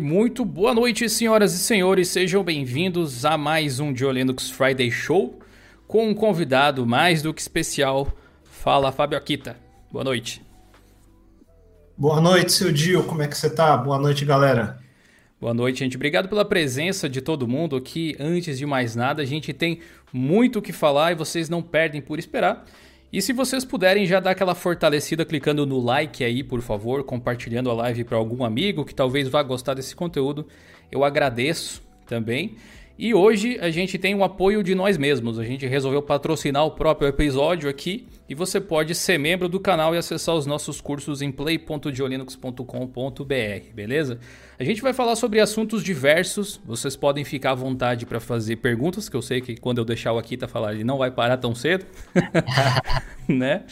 muito boa noite, senhoras e senhores. Sejam bem-vindos a mais um Linux Friday Show com um convidado mais do que especial. Fala, Fábio Akita. Boa noite. Boa noite, seu Dio. Como é que você tá? Boa noite, galera. Boa noite, gente. Obrigado pela presença de todo mundo aqui. Antes de mais nada, a gente tem muito o que falar e vocês não perdem por esperar. E se vocês puderem já dar aquela fortalecida clicando no like aí, por favor, compartilhando a live para algum amigo que talvez vá gostar desse conteúdo, eu agradeço também. E hoje a gente tem o apoio de nós mesmos. A gente resolveu patrocinar o próprio episódio aqui e você pode ser membro do canal e acessar os nossos cursos em play.diolinux.com.br, beleza? A gente vai falar sobre assuntos diversos. Vocês podem ficar à vontade para fazer perguntas, que eu sei que quando eu deixar o Akita falar, ele não vai parar tão cedo, né?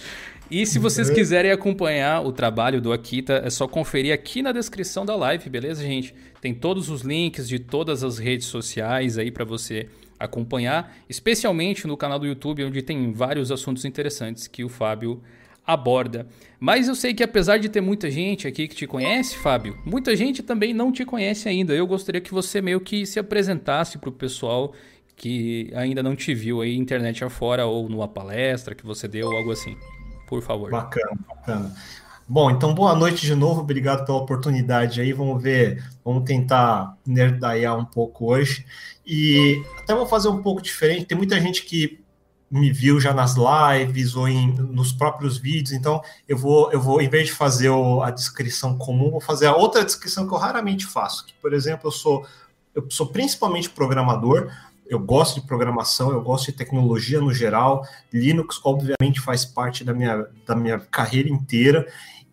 E se vocês quiserem acompanhar o trabalho do Akita, é só conferir aqui na descrição da live, beleza, gente? Tem todos os links de todas as redes sociais aí para você acompanhar, especialmente no canal do YouTube, onde tem vários assuntos interessantes que o Fábio aborda. Mas eu sei que apesar de ter muita gente aqui que te conhece, Fábio, muita gente também não te conhece ainda. Eu gostaria que você meio que se apresentasse para o pessoal que ainda não te viu aí internet afora ou numa palestra que você deu, algo assim por favor. Bacana, bacana. Bom, então boa noite de novo, obrigado pela oportunidade aí. Vamos ver, vamos tentar nerdaiar um pouco hoje. E até vou fazer um pouco diferente. Tem muita gente que me viu já nas lives ou em, nos próprios vídeos, então eu vou, eu vou, em vez de fazer o, a descrição comum, vou fazer a outra descrição que eu raramente faço. Que, por exemplo, eu sou, eu sou principalmente programador, eu gosto de programação, eu gosto de tecnologia no geral. Linux, obviamente, faz parte da minha, da minha carreira inteira.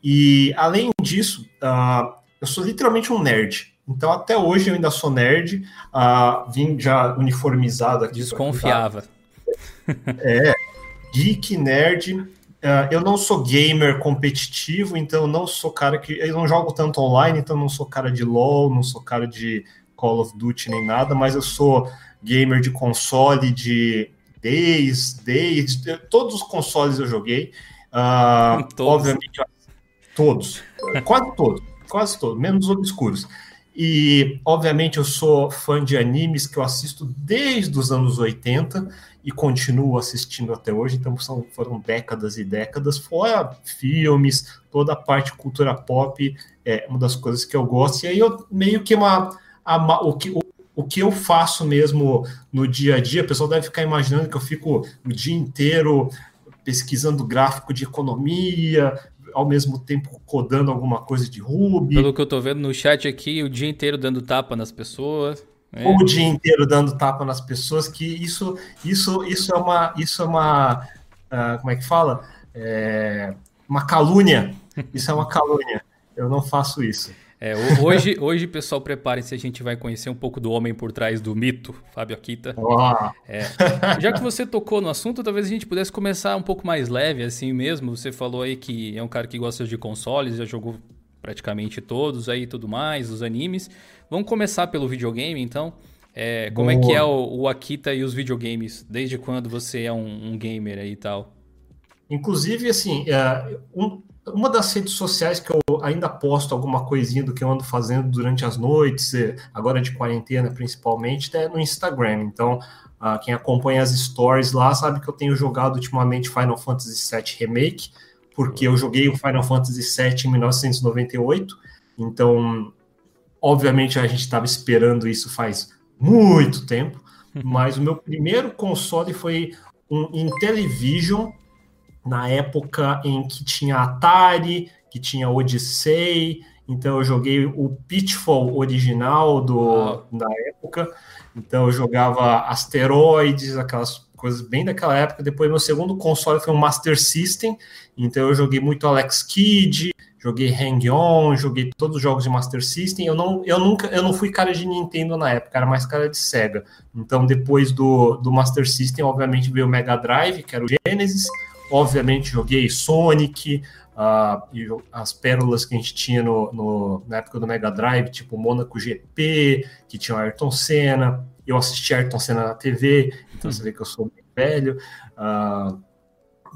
E, além disso, uh, eu sou literalmente um nerd. Então, até hoje, eu ainda sou nerd. Uh, vim já uniformizado aqui. Desconfiava. É, geek, nerd. Uh, eu não sou gamer competitivo, então eu não sou cara que. Eu não jogo tanto online, então não sou cara de LoL, não sou cara de Call of Duty nem nada, mas eu sou gamer de console de desde, desde todos os consoles eu joguei. Uh, todos. Obviamente, todos, quase todos, quase todos, menos os obscuros. E, obviamente, eu sou fã de animes que eu assisto desde os anos 80 e continuo assistindo até hoje, então são, foram décadas e décadas, fora filmes, toda a parte cultura pop, é uma das coisas que eu gosto. E aí eu meio que uma. A, o, que, o que eu faço mesmo no dia a dia, o pessoal deve ficar imaginando que eu fico o dia inteiro pesquisando gráfico de economia, ao mesmo tempo codando alguma coisa de Ruby. Pelo que eu tô vendo no chat aqui, o dia inteiro dando tapa nas pessoas. É. O dia inteiro dando tapa nas pessoas, que isso, isso, isso é uma, isso é uma, uh, como é que fala? É uma calúnia. Isso é uma calúnia. Eu não faço isso. É, hoje, hoje, pessoal, preparem-se, a gente vai conhecer um pouco do homem por trás do mito, Fábio Akita. É, já que você tocou no assunto, talvez a gente pudesse começar um pouco mais leve, assim mesmo. Você falou aí que é um cara que gosta de consoles, já jogou praticamente todos aí e tudo mais, os animes. Vamos começar pelo videogame, então. É, como Boa. é que é o, o, Akita e os videogames? Desde quando você é um, um gamer aí e tal? Inclusive, assim, é, um, uma das redes sociais que eu ainda posto alguma coisinha do que eu ando fazendo durante as noites, agora de quarentena principalmente, é no Instagram. Então, uh, quem acompanha as stories lá sabe que eu tenho jogado ultimamente Final Fantasy VII Remake, porque eu joguei o Final Fantasy VII em 1998. Então, obviamente, a gente estava esperando isso faz muito tempo, mas o meu primeiro console foi um Intellivision na época em que tinha Atari, que tinha Odyssey, então eu joguei o Pitfall original do, da época, então eu jogava Asteroids, aquelas coisas bem daquela época. Depois meu segundo console foi um Master System, então eu joguei muito Alex Kidd, joguei Hang-On, joguei todos os jogos de Master System. Eu não, eu nunca, eu não fui cara de Nintendo na época, era mais cara de Sega. Então depois do, do Master System, obviamente veio o Mega Drive, que era o Genesis, Obviamente, joguei Sonic, uh, e as pérolas que a gente tinha no, no, na época do Mega Drive, tipo Monaco GP, que tinha o Ayrton Senna. Eu assisti Ayrton Senna na TV, então você vê que eu sou bem velho. Uh,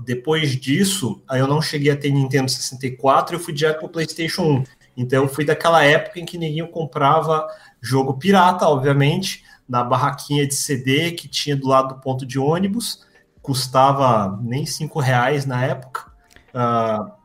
depois disso, aí eu não cheguei a ter Nintendo 64, eu fui direto para o PlayStation 1. Então eu fui daquela época em que ninguém comprava jogo pirata, obviamente, na barraquinha de CD que tinha do lado do ponto de ônibus, custava nem cinco reais na época. Uh,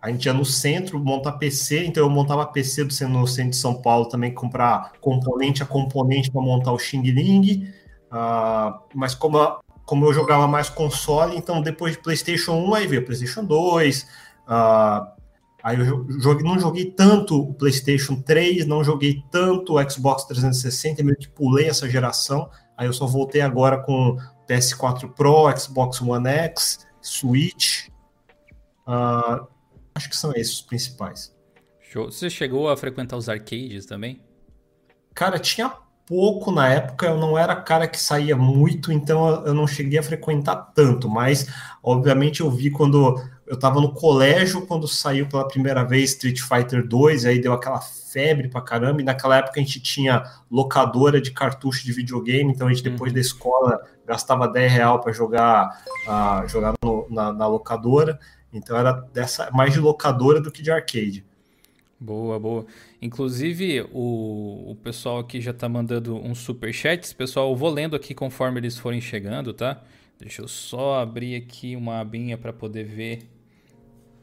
a gente ia no centro montar PC, então eu montava PC do no centro de São Paulo também, comprar componente a componente para montar o Xing Ling. Uh, mas como, como eu jogava mais console, então depois de PlayStation 1, aí veio PlayStation 2. Uh, ah, aí eu joguei, não joguei tanto o PlayStation 3, não joguei tanto o Xbox 360, meio que pulei essa geração. Aí eu só voltei agora com PS4 Pro, Xbox One X, Switch. Uh, Acho que são esses os principais. Show. Você chegou a frequentar os arcades também? Cara, tinha pouco na época, eu não era cara que saía muito, então eu não cheguei a frequentar tanto, mas obviamente eu vi quando eu estava no colégio, quando saiu pela primeira vez Street Fighter 2, aí deu aquela febre pra caramba, e naquela época a gente tinha locadora de cartucho de videogame, então a gente depois uhum. da escola gastava 10 real para jogar, uh, jogar no, na, na locadora, então era dessa mais de locadora do que de arcade. Boa, boa. Inclusive, o, o pessoal aqui já tá mandando uns superchats. Pessoal, eu vou lendo aqui conforme eles forem chegando, tá? Deixa eu só abrir aqui uma abinha para poder ver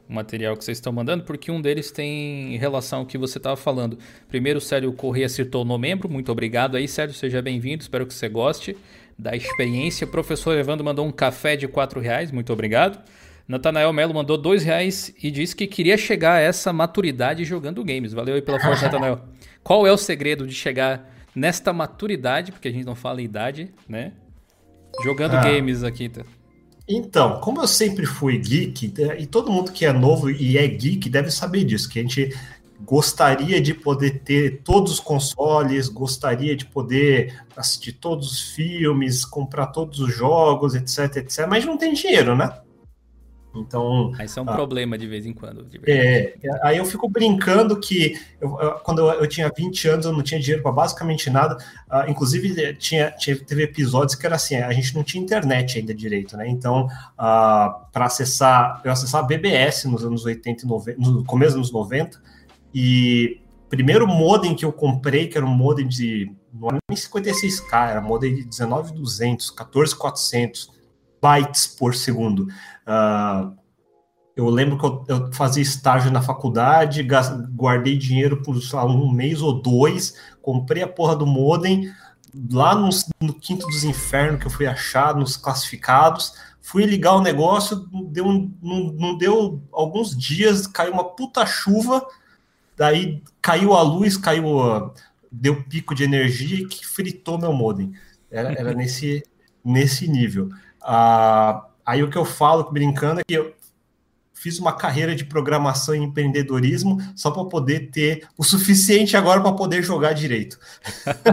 o material que vocês estão mandando, porque um deles tem relação ao que você estava falando. Primeiro, o Sérgio Corrêa citou no membro. Muito obrigado aí, Sérgio. Seja bem-vindo. Espero que você goste da experiência. O professor Evandro mandou um café de 4 reais. Muito obrigado. Natanael Melo mandou dois reais e disse que queria chegar a essa maturidade jogando games. Valeu aí pela força, Natanael. Qual é o segredo de chegar nesta maturidade, porque a gente não fala idade, né? Jogando ah. games aqui, tá? Então, como eu sempre fui geek, e todo mundo que é novo e é geek deve saber disso, que a gente gostaria de poder ter todos os consoles, gostaria de poder assistir todos os filmes, comprar todos os jogos, etc, etc, mas não tem dinheiro, né? Então. Aí isso é um ah, problema de vez em quando. É, aí eu fico brincando que eu, quando eu, eu, tinha 20 anos, eu não tinha dinheiro para basicamente nada. Uh, inclusive, tinha, tinha, teve episódios que era assim: a gente não tinha internet ainda direito, né? Então, ah, para acessar, eu acessava BBS nos anos 80 e 90, no começo dos 90, e primeiro modem que eu comprei, que era um modem de. Não era nem 56K, era modem de 19200, 14400 bytes por segundo. Uh, eu lembro que eu, eu, fazia estágio na faculdade, guardei dinheiro por um mês ou dois, comprei a porra do modem lá no, no, quinto dos infernos que eu fui achar, nos classificados. Fui ligar o negócio, deu, não, não deu alguns dias, caiu uma puta chuva, daí caiu a luz, caiu, deu pico de energia que fritou meu modem. Era, era nesse, nesse nível. Ah, aí o que eu falo brincando é que eu fiz uma carreira de programação e empreendedorismo só para poder ter o suficiente agora para poder jogar direito.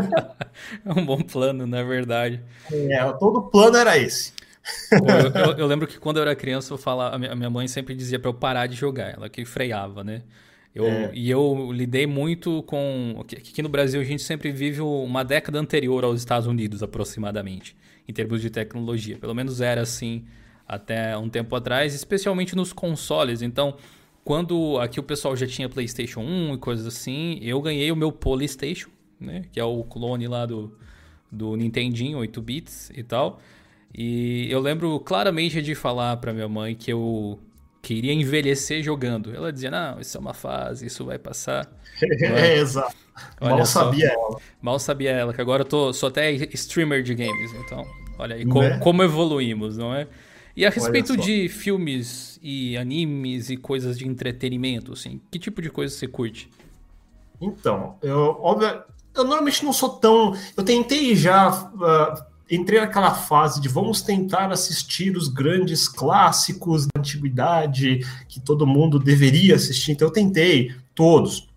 é um bom plano, na verdade. É, todo plano era esse. eu, eu, eu, lembro que quando eu era criança, eu falava, a minha mãe sempre dizia para eu parar de jogar, ela que freava, né? Eu, é. E eu lidei muito com. Aqui no Brasil a gente sempre vive uma década anterior aos Estados Unidos, aproximadamente em termos de tecnologia. Pelo menos era assim até um tempo atrás, especialmente nos consoles. Então, quando aqui o pessoal já tinha PlayStation 1 e coisas assim, eu ganhei o meu Polystation, né? Que é o clone lá do, do Nintendinho, 8 bits e tal. E eu lembro claramente de falar para minha mãe que eu queria envelhecer jogando. Ela dizia: Não, isso é uma fase, isso vai passar. é, exato. Mal só, sabia ela. Mal sabia ela, que agora eu tô, sou até streamer de games. Então, olha aí, né? como evoluímos, não é? E a respeito de filmes e animes e coisas de entretenimento, assim, que tipo de coisa você curte? Então, eu, óbvio, eu normalmente não sou tão. Eu tentei já. Uh, entrei naquela fase de vamos tentar assistir os grandes clássicos da antiguidade que todo mundo deveria assistir. Então, eu tentei todos.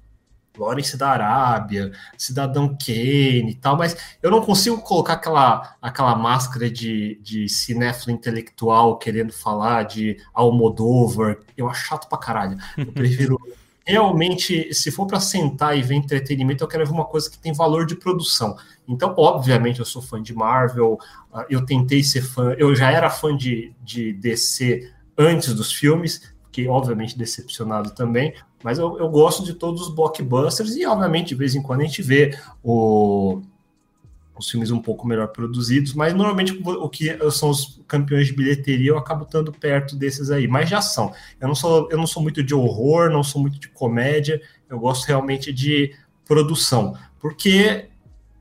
Lawrence da Arábia, Cidadão Kane e tal, mas eu não consigo colocar aquela, aquela máscara de, de cinéfilo intelectual querendo falar de Almodóvar. Eu acho chato pra caralho. Eu prefiro. realmente, se for para sentar e ver entretenimento, eu quero ver uma coisa que tem valor de produção. Então, obviamente, eu sou fã de Marvel, ah, eu tentei ser fã, eu já era fã de, de DC antes dos filmes, fiquei obviamente decepcionado também, mas eu, eu gosto de todos os blockbusters e obviamente de vez em quando a gente vê o os filmes um pouco melhor produzidos, mas normalmente o que são os campeões de bilheteria eu acabo estando perto desses aí, mas já são. Eu não sou, eu não sou muito de horror, não sou muito de comédia, eu gosto realmente de produção, porque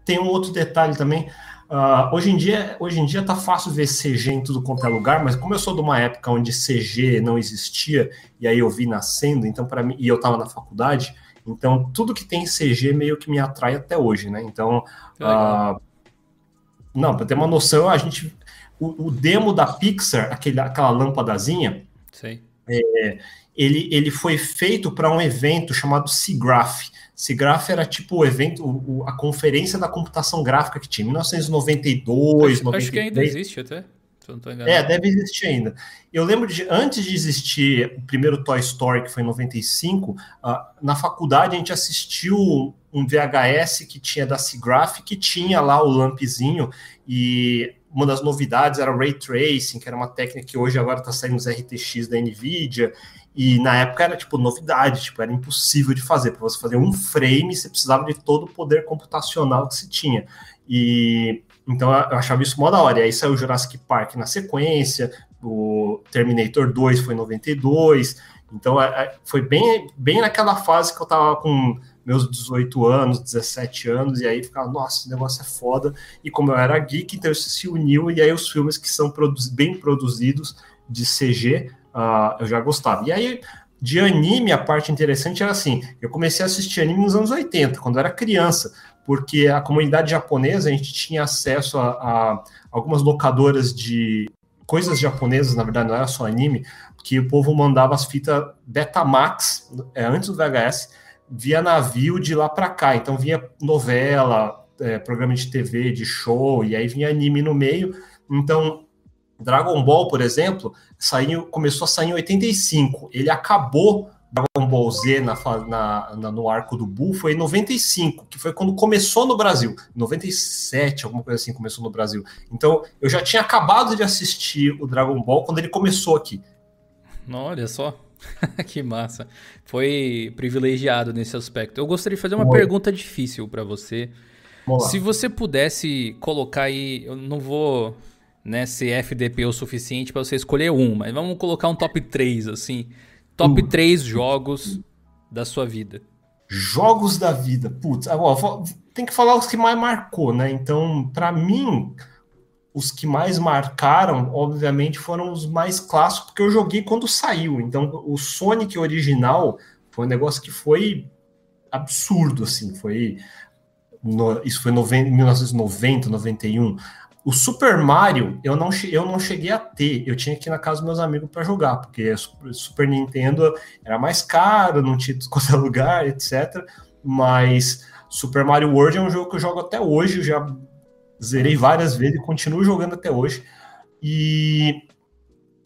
tem um outro detalhe também. Uh, hoje em dia, hoje em dia tá fácil ver CG em tudo quanto é lugar, mas como eu sou de uma época onde CG não existia e aí eu vi nascendo, então para mim e eu estava na faculdade, então, tudo que tem CG meio que me atrai até hoje, né? Então, uh, não, para ter uma noção, a gente. O, o, demo da Pixar, aquele, aquela lâmpadazinha, é, ele, ele foi feito para um evento chamado SIGGRAPH. SIGGRAPH era tipo o evento, o, a conferência da computação gráfica que tinha, 1992, acho, 93. Acho que ainda existe até. É, deve existir ainda. Eu lembro de, antes de existir o primeiro Toy Story, que foi em 95, uh, na faculdade a gente assistiu um VHS que tinha da SIGGRAPH, que tinha lá o lampzinho, e uma das novidades era Ray Tracing, que era uma técnica que hoje agora está saindo nos RTX da NVIDIA, e na época era tipo novidade, tipo, era impossível de fazer. Para você fazer um frame, você precisava de todo o poder computacional que se tinha. E então eu achava isso mó da hora. E aí saiu Jurassic Park na sequência, o Terminator 2 foi em 92. Então é, é, foi bem, bem naquela fase que eu tava com meus 18 anos, 17 anos, e aí ficava, nossa, esse negócio é foda. E como eu era geek, então isso se uniu, e aí os filmes que são bem produzidos de CG, uh, eu já gostava. E aí, de anime, a parte interessante era assim: eu comecei a assistir anime nos anos 80, quando eu era criança porque a comunidade japonesa, a gente tinha acesso a, a algumas locadoras de coisas japonesas, na verdade não era só anime, que o povo mandava as fitas Betamax, é, antes do VHS, via navio de lá para cá. Então vinha novela, é, programa de TV, de show, e aí vinha anime no meio. Então, Dragon Ball, por exemplo, saiu, começou a sair em 85. Ele acabou Dragon Ball Z na, na, na, no arco do Bull foi em 95, que foi quando começou no Brasil. 97, alguma coisa assim, começou no Brasil. Então, eu já tinha acabado de assistir o Dragon Ball quando ele começou aqui. Olha só. que massa. Foi privilegiado nesse aspecto. Eu gostaria de fazer uma pergunta difícil para você. Se você pudesse colocar aí, eu não vou né, ser FDP o suficiente para você escolher um, mas vamos colocar um top 3 assim. Top uh. 3 jogos da sua vida. Jogos da vida. Putz, agora, tem que falar os que mais marcou, né? Então, para mim, os que mais marcaram, obviamente, foram os mais clássicos, porque eu joguei quando saiu. Então, o Sonic original foi um negócio que foi absurdo, assim. Foi. No, isso foi em 1990, 91. O Super Mario eu não, eu não cheguei a ter, eu tinha que ir na casa dos meus amigos para jogar, porque o Super Nintendo era mais caro, não tinha qualquer lugar, etc. Mas Super Mario World é um jogo que eu jogo até hoje, eu já zerei várias vezes e continuo jogando até hoje. E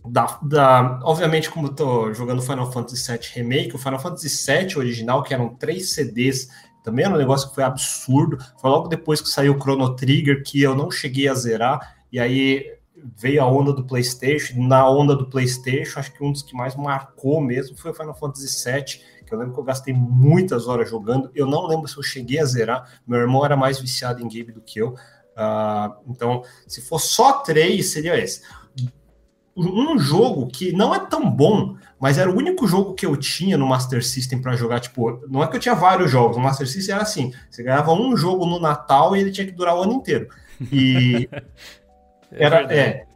da, da, obviamente, como eu tô jogando Final Fantasy VII Remake, o Final Fantasy VII original, que eram três CDs também era um negócio que foi absurdo. Foi logo depois que saiu o Chrono Trigger que eu não cheguei a zerar. E aí veio a onda do PlayStation. Na onda do PlayStation, acho que um dos que mais marcou mesmo foi o Final Fantasy VII, que eu lembro que eu gastei muitas horas jogando. Eu não lembro se eu cheguei a zerar. Meu irmão era mais viciado em game do que eu. Uh, então, se for só três, seria esse. Um jogo que não é tão bom, mas era o único jogo que eu tinha no Master System para jogar. Tipo, não é que eu tinha vários jogos, no Master System era assim: você ganhava um jogo no Natal e ele tinha que durar o ano inteiro. E é era, é,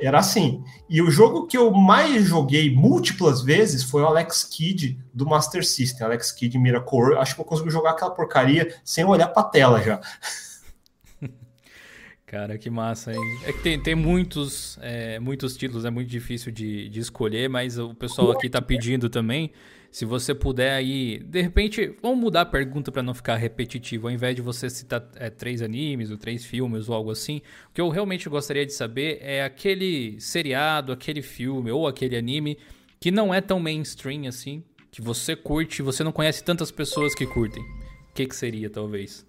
era assim. E o jogo que eu mais joguei múltiplas vezes foi o Alex Kidd do Master System. Alex Kidd Miracle. Acho que eu consegui jogar aquela porcaria sem olhar para tela já. Cara, que massa, hein? É que tem, tem muitos, é, muitos títulos, é muito difícil de, de escolher, mas o pessoal aqui tá pedindo também. Se você puder aí, de repente, vamos mudar a pergunta para não ficar repetitivo. Ao invés de você citar é, três animes ou três filmes ou algo assim, o que eu realmente gostaria de saber é aquele seriado, aquele filme ou aquele anime que não é tão mainstream assim, que você curte, você não conhece tantas pessoas que curtem. O que, que seria, talvez?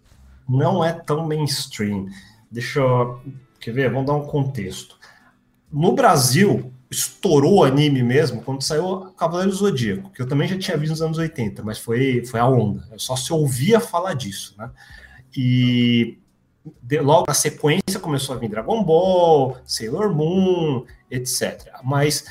Não é tão mainstream. Deixa eu. Quer ver? Vamos dar um contexto. No Brasil, estourou anime mesmo quando saiu Cavaleiro do Zodíaco, que eu também já tinha visto nos anos 80, mas foi, foi a onda. Eu só se ouvia falar disso, né? E de, logo na sequência começou a vir Dragon Ball, Sailor Moon, etc. Mas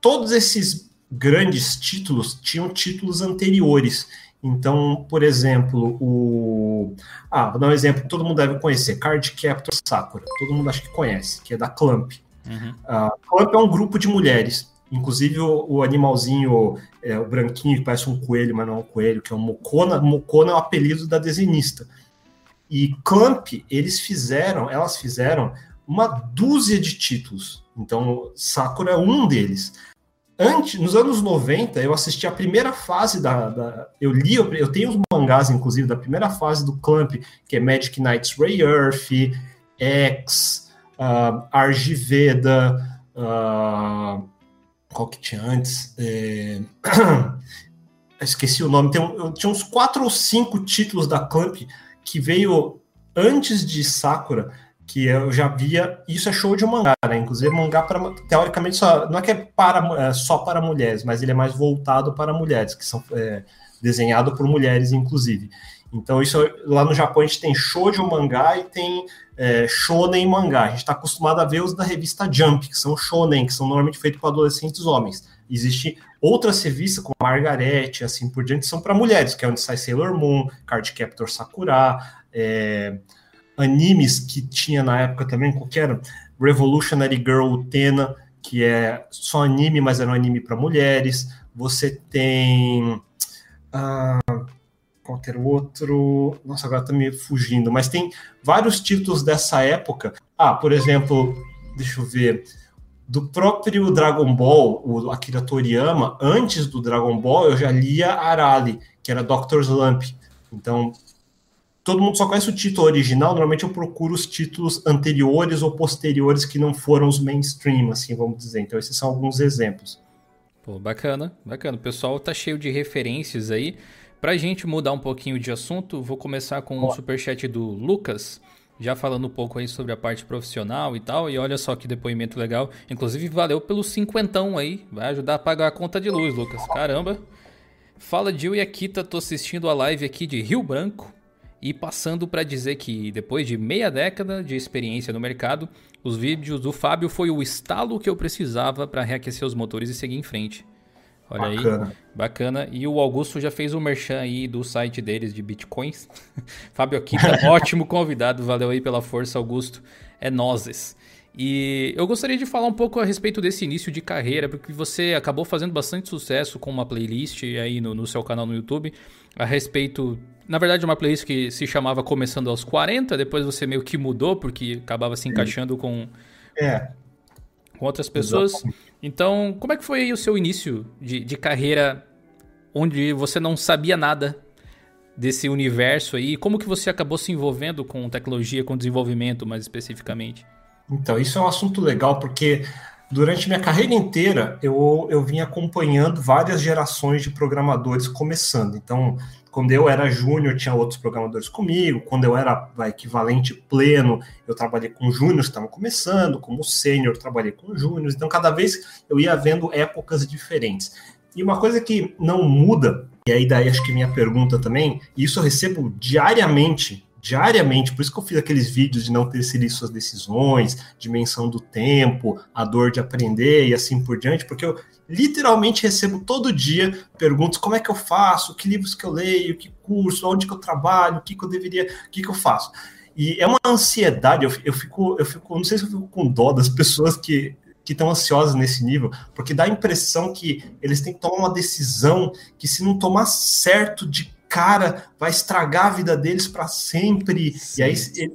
todos esses grandes títulos tinham títulos anteriores. Então, por exemplo, o. Ah, vou dar um exemplo que todo mundo deve conhecer: Card Captor Sakura. Todo mundo acho que conhece, que é da Clamp. Uhum. Uh, Clamp é um grupo de mulheres. Inclusive o, o animalzinho, é, o branquinho, que parece um coelho, mas não é um coelho, que é o Mokona. Mokona é o apelido da desenhista. E Clamp, eles fizeram, elas fizeram uma dúzia de títulos. Então, Sakura é um deles. Antes, nos anos 90, eu assisti a primeira fase da, da, Eu li, eu tenho os mangás, inclusive, da primeira fase do Clamp, que é Magic Knights Ray Earth, X, uh, Argiveda, uh, qual que tinha antes? É... Esqueci o nome. Tem, eu tinha uns quatro ou cinco títulos da Clamp que veio antes de Sakura que eu já via, isso é show de mangá, né? Inclusive mangá para teoricamente só, não é que é para é só para mulheres, mas ele é mais voltado para mulheres, que são é, desenhado por mulheres inclusive. Então isso lá no Japão a gente tem show de mangá e tem é, shonen mangá. A gente está acostumado a ver os da revista Jump, que são shonen, que são normalmente feitos para adolescentes homens. Existe outras revistas como Margaret, assim por diante, são para mulheres, que é onde sai Sailor Moon, Card Captor Sakura, é, animes que tinha na época também, qualquer Revolutionary Girl Utena, que é só anime, mas era um anime para mulheres. Você tem. Ah, qualquer outro. Nossa, agora tá me fugindo, mas tem vários títulos dessa época. Ah, por exemplo, deixa eu ver. Do próprio Dragon Ball, o Akira Toriyama, antes do Dragon Ball, eu já lia Arali, que era Dr. Slump. Então, todo mundo só conhece o título original, normalmente eu procuro os títulos anteriores ou posteriores que não foram os mainstream, assim, vamos dizer. Então, esses são alguns exemplos. Pô, bacana, bacana. O pessoal tá cheio de referências aí. Pra gente mudar um pouquinho de assunto, vou começar com o um superchat do Lucas, já falando um pouco aí sobre a parte profissional e tal. E olha só que depoimento legal. Inclusive, valeu pelo cinquentão aí. Vai ajudar a pagar a conta de luz, Lucas. Caramba. Fala, Gil e Akita, tô assistindo a live aqui de Rio Branco e passando para dizer que depois de meia década de experiência no mercado, os vídeos do Fábio foi o estalo que eu precisava para reaquecer os motores e seguir em frente. Olha bacana. aí, bacana. E o Augusto já fez o merchan aí do site deles de bitcoins. Fábio Akita, ótimo convidado, valeu aí pela força, Augusto. É nozes. E eu gostaria de falar um pouco a respeito desse início de carreira, porque você acabou fazendo bastante sucesso com uma playlist aí no, no seu canal no YouTube a respeito na verdade, uma playlist que se chamava Começando aos 40, depois você meio que mudou, porque acabava se encaixando com, é. com outras pessoas. Exatamente. Então, como é que foi o seu início de, de carreira onde você não sabia nada desse universo aí? Como que você acabou se envolvendo com tecnologia, com desenvolvimento mais especificamente? Então, isso é um assunto legal, porque durante minha carreira inteira eu, eu vim acompanhando várias gerações de programadores começando. Então, quando eu era júnior, tinha outros programadores comigo. Quando eu era equivalente pleno, eu trabalhei com júniores que estavam começando. Como sênior, trabalhei com júniores. Então, cada vez eu ia vendo épocas diferentes. E uma coisa que não muda, e aí daí acho que minha pergunta também, e isso eu recebo diariamente diariamente, por isso que eu fiz aqueles vídeos de não ter sido suas decisões, dimensão do tempo, a dor de aprender e assim por diante, porque eu literalmente recebo todo dia perguntas como é que eu faço, que livros que eu leio, que curso, onde que eu trabalho, o que que eu deveria, o que que eu faço. E é uma ansiedade, eu, eu fico, eu fico, não sei se eu fico com dó das pessoas que que estão ansiosas nesse nível, porque dá a impressão que eles têm que tomar uma decisão que se não tomar certo de cara, vai estragar a vida deles para sempre. Sim. E aí, ele,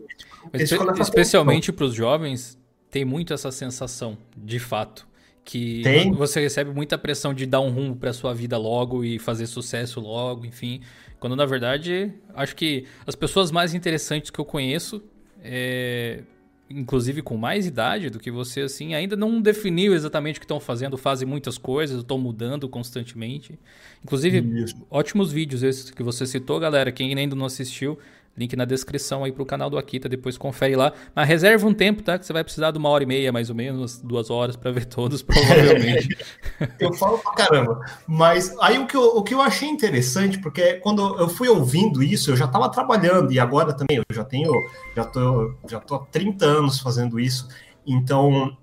especialmente para os jovens, tem muito essa sensação, de fato, que tem. você recebe muita pressão de dar um rumo para sua vida logo e fazer sucesso logo, enfim. Quando na verdade, acho que as pessoas mais interessantes que eu conheço é, inclusive com mais idade do que você, assim, ainda não definiu exatamente o que estão fazendo, fazem muitas coisas, estão mudando constantemente. Inclusive, Isso. ótimos vídeos esses que você citou, galera. Quem ainda não assistiu, Link na descrição aí pro canal do Akita, depois confere lá. Mas reserva um tempo, tá? Que você vai precisar de uma hora e meia, mais ou menos, duas horas para ver todos, provavelmente. eu falo pra caramba. Mas aí o que, eu, o que eu achei interessante, porque quando eu fui ouvindo isso, eu já estava trabalhando, e agora também, eu já tenho, já tô, já tô há 30 anos fazendo isso. Então,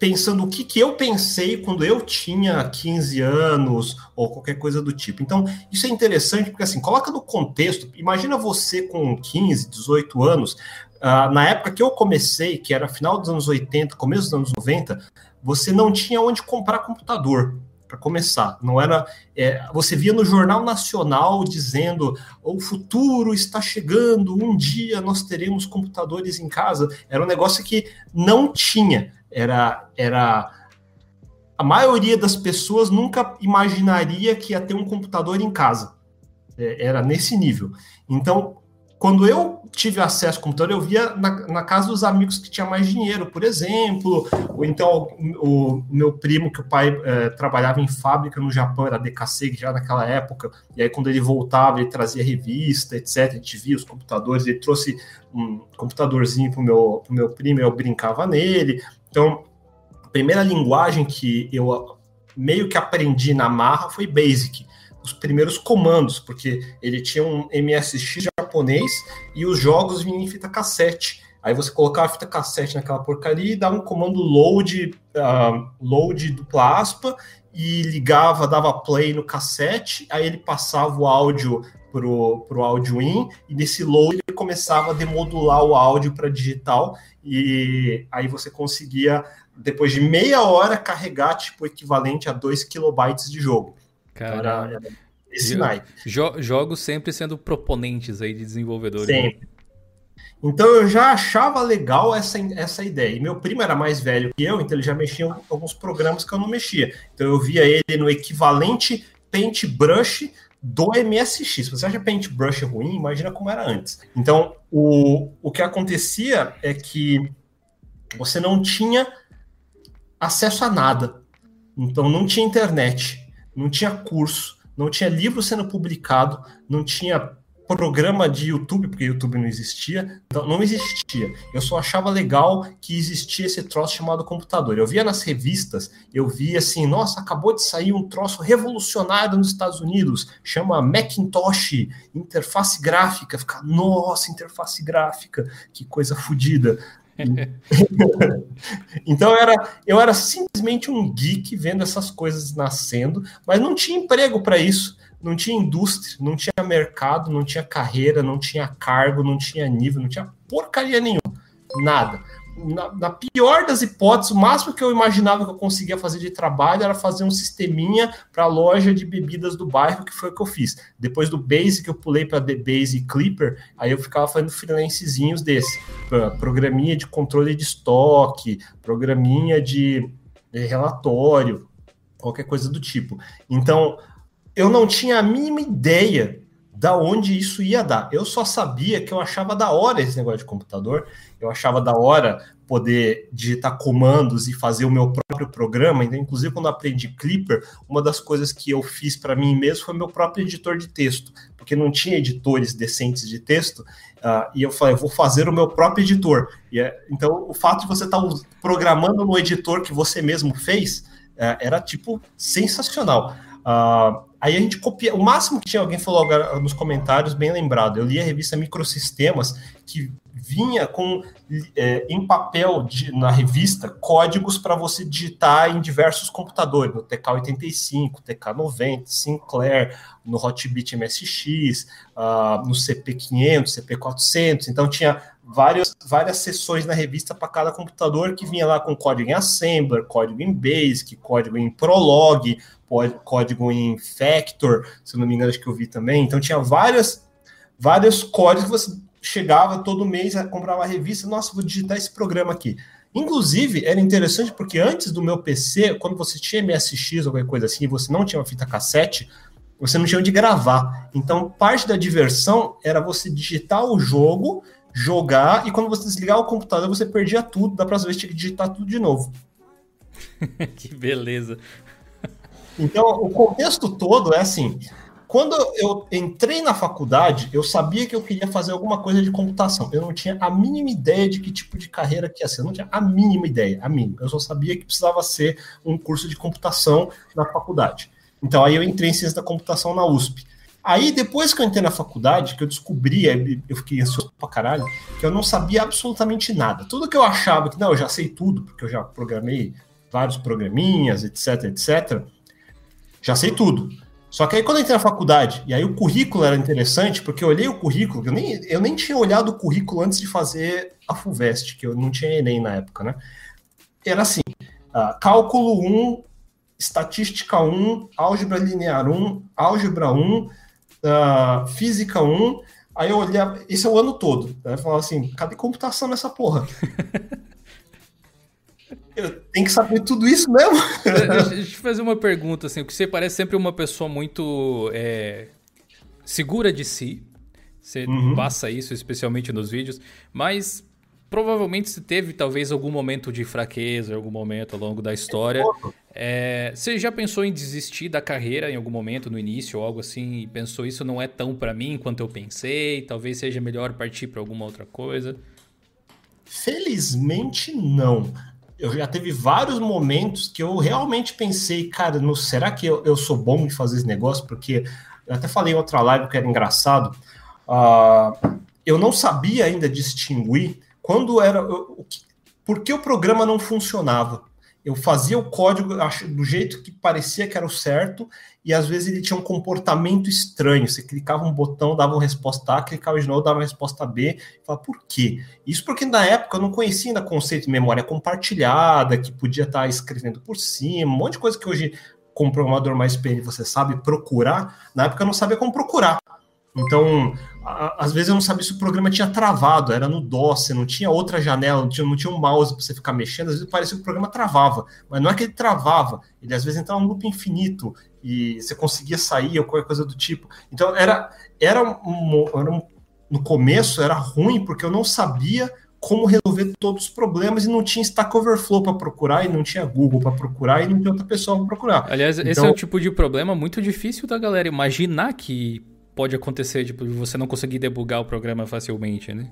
pensando o que, que eu pensei quando eu tinha 15 anos ou qualquer coisa do tipo. Então, isso é interessante porque, assim, coloca no contexto. Imagina você com 15, 18 anos, uh, na época que eu comecei, que era final dos anos 80, começo dos anos 90, você não tinha onde comprar computador para começar. Não era. É, você via no Jornal Nacional dizendo o futuro está chegando, um dia nós teremos computadores em casa. Era um negócio que não tinha era, era a maioria das pessoas nunca imaginaria que ia ter um computador em casa. É, era nesse nível. Então, quando eu tive acesso ao computador, eu via na, na, casa dos amigos que tinha mais dinheiro, por exemplo, ou então o, o meu primo, que o pai é, trabalhava em fábrica no Japão, era DKC já naquela época, e aí quando ele voltava, ele trazia revista, etc. A gente via os computadores, ele trouxe um computadorzinho para o meu, pro meu primo, eu brincava nele. Então, a primeira linguagem que eu meio que aprendi na marra foi Basic, os primeiros comandos, porque ele tinha um MSX japonês e os jogos vinham em fita cassete. Aí você colocava a fita cassete naquela porcaria e dava um comando load, uh, load do plasma e ligava, dava play no cassete, aí ele passava o áudio pro, pro áudio in, e nesse load ele começava a demodular o áudio para digital, e aí você conseguia, depois de meia hora, carregar tipo equivalente a 2 kilobytes de jogo. Cara, então, esse jo jogos sempre sendo proponentes aí de desenvolvedores. Né? Sempre. Então eu já achava legal essa, essa ideia. E meu primo era mais velho que eu, então ele já mexia em alguns programas que eu não mexia. Então eu via ele no equivalente Paintbrush do MSX. Você acha Paintbrush ruim, imagina como era antes. Então, o, o que acontecia é que você não tinha acesso a nada. Então, não tinha internet, não tinha curso, não tinha livro sendo publicado, não tinha programa de YouTube, porque YouTube não existia, então não existia. Eu só achava legal que existia esse troço chamado computador. Eu via nas revistas, eu via assim, nossa, acabou de sair um troço revolucionário nos Estados Unidos, chama Macintosh, interface gráfica. Fica, nossa, interface gráfica, que coisa fodida. então era, eu era simplesmente um geek vendo essas coisas nascendo, mas não tinha emprego para isso não tinha indústria, não tinha mercado, não tinha carreira, não tinha cargo, não tinha nível, não tinha porcaria nenhuma. Nada. Na, na, pior das hipóteses, o máximo que eu imaginava que eu conseguia fazer de trabalho era fazer um sisteminha para a loja de bebidas do bairro, que foi o que eu fiz. Depois do Basic, eu pulei para The Base Clipper, aí eu ficava fazendo freelancezinhos desse. Programinha de controle de estoque, programinha de, de relatório, qualquer coisa do tipo. Então, eu não tinha a mínima ideia da onde isso ia dar. Eu só sabia que eu achava da hora esse negócio de computador, eu achava da hora poder digitar comandos e fazer o meu próprio programa. Então, inclusive, quando aprendi Clipper, uma das coisas que eu fiz para mim mesmo foi meu próprio editor de texto, porque não tinha editores decentes de texto. Uh, e eu falei, eu vou fazer o meu próprio editor. É, então, o fato de você estar tá programando no editor que você mesmo fez uh, era tipo sensacional. Uh, aí a gente copia. O máximo que tinha alguém falou agora nos comentários, bem lembrado. Eu li a revista Microsistemas, que vinha com é, em papel de, na revista códigos para você digitar em diversos computadores, no TK85, TK90, Sinclair, no Hotbit MSX, uh, no CP500, CP400. Então tinha várias, várias sessões na revista para cada computador que vinha lá com código em Assembler, código em Basic, código em Prolog, código em Factor, se não me engano, acho que eu vi também. Então tinha várias, vários códigos que você chegava todo mês, comprava a revista, nossa, vou digitar esse programa aqui. Inclusive, era interessante porque antes do meu PC, quando você tinha MSX ou qualquer coisa assim, e você não tinha uma fita cassete, você não tinha onde gravar. Então, parte da diversão era você digitar o jogo, jogar, e quando você desligar o computador, você perdia tudo, da próxima vez tinha que digitar tudo de novo. que beleza. Então, o contexto todo é assim: Quando eu entrei na faculdade, eu sabia que eu queria fazer alguma coisa de computação. Eu não tinha a mínima ideia de que tipo de carreira que ia ser. Eu não tinha a mínima ideia, a mínima. Eu só sabia que precisava ser um curso de computação na faculdade. Então aí eu entrei em ciência da computação na USP. Aí, depois que eu entrei na faculdade, que eu descobri, eu fiquei ansioso pra caralho, que eu não sabia absolutamente nada. Tudo que eu achava que, não, eu já sei tudo, porque eu já programei vários programinhas, etc, etc, já sei tudo. Só que aí quando eu entrei na faculdade, e aí o currículo era interessante, porque eu olhei o currículo, eu nem, eu nem tinha olhado o currículo antes de fazer a FUVEST, que eu não tinha Enem na época, né? Era assim, uh, cálculo 1, estatística 1, álgebra linear 1, álgebra 1, uh, física 1, aí eu olhava, isso é o ano todo, né? Eu falava assim, cadê computação nessa porra? Eu tenho que saber tudo isso mesmo. Deixa eu te fazer uma pergunta, assim, porque você parece sempre uma pessoa muito é, segura de si. Você uhum. passa isso, especialmente nos vídeos, mas provavelmente você teve talvez algum momento de fraqueza, algum momento ao longo da história. É, você já pensou em desistir da carreira em algum momento, no início, ou algo assim, e pensou isso não é tão para mim quanto eu pensei, talvez seja melhor partir para alguma outra coisa? Felizmente não eu já teve vários momentos que eu realmente pensei, cara, não, será que eu, eu sou bom em fazer esse negócio? Porque eu até falei em outra live que era engraçado. Uh, eu não sabia ainda distinguir quando era. Por que o programa não funcionava? Eu fazia o código do jeito que parecia que era o certo, e às vezes ele tinha um comportamento estranho. Você clicava um botão, dava uma resposta A, clicava de novo, dava uma resposta B. Falava, por quê? Isso porque na época eu não conhecia ainda conceito de memória compartilhada, que podia estar escrevendo por cima, um monte de coisa que hoje, como programador mais PN, você sabe procurar. Na época eu não sabia como procurar. Então, às vezes eu não sabia se o programa tinha travado, era no DOS, não tinha outra janela, não tinha, não tinha um mouse para você ficar mexendo, às vezes parecia que o programa travava, mas não é que ele travava, ele às vezes entrava num loop infinito e você conseguia sair ou qualquer coisa do tipo. Então era, era, um, era um, no começo era ruim porque eu não sabia como resolver todos os problemas e não tinha Stack Overflow para procurar e não tinha Google para procurar e não tinha outra pessoa para procurar. Aliás, então, esse é o tipo de problema muito difícil da galera imaginar que pode acontecer, tipo, você não conseguir debugar o programa facilmente, né?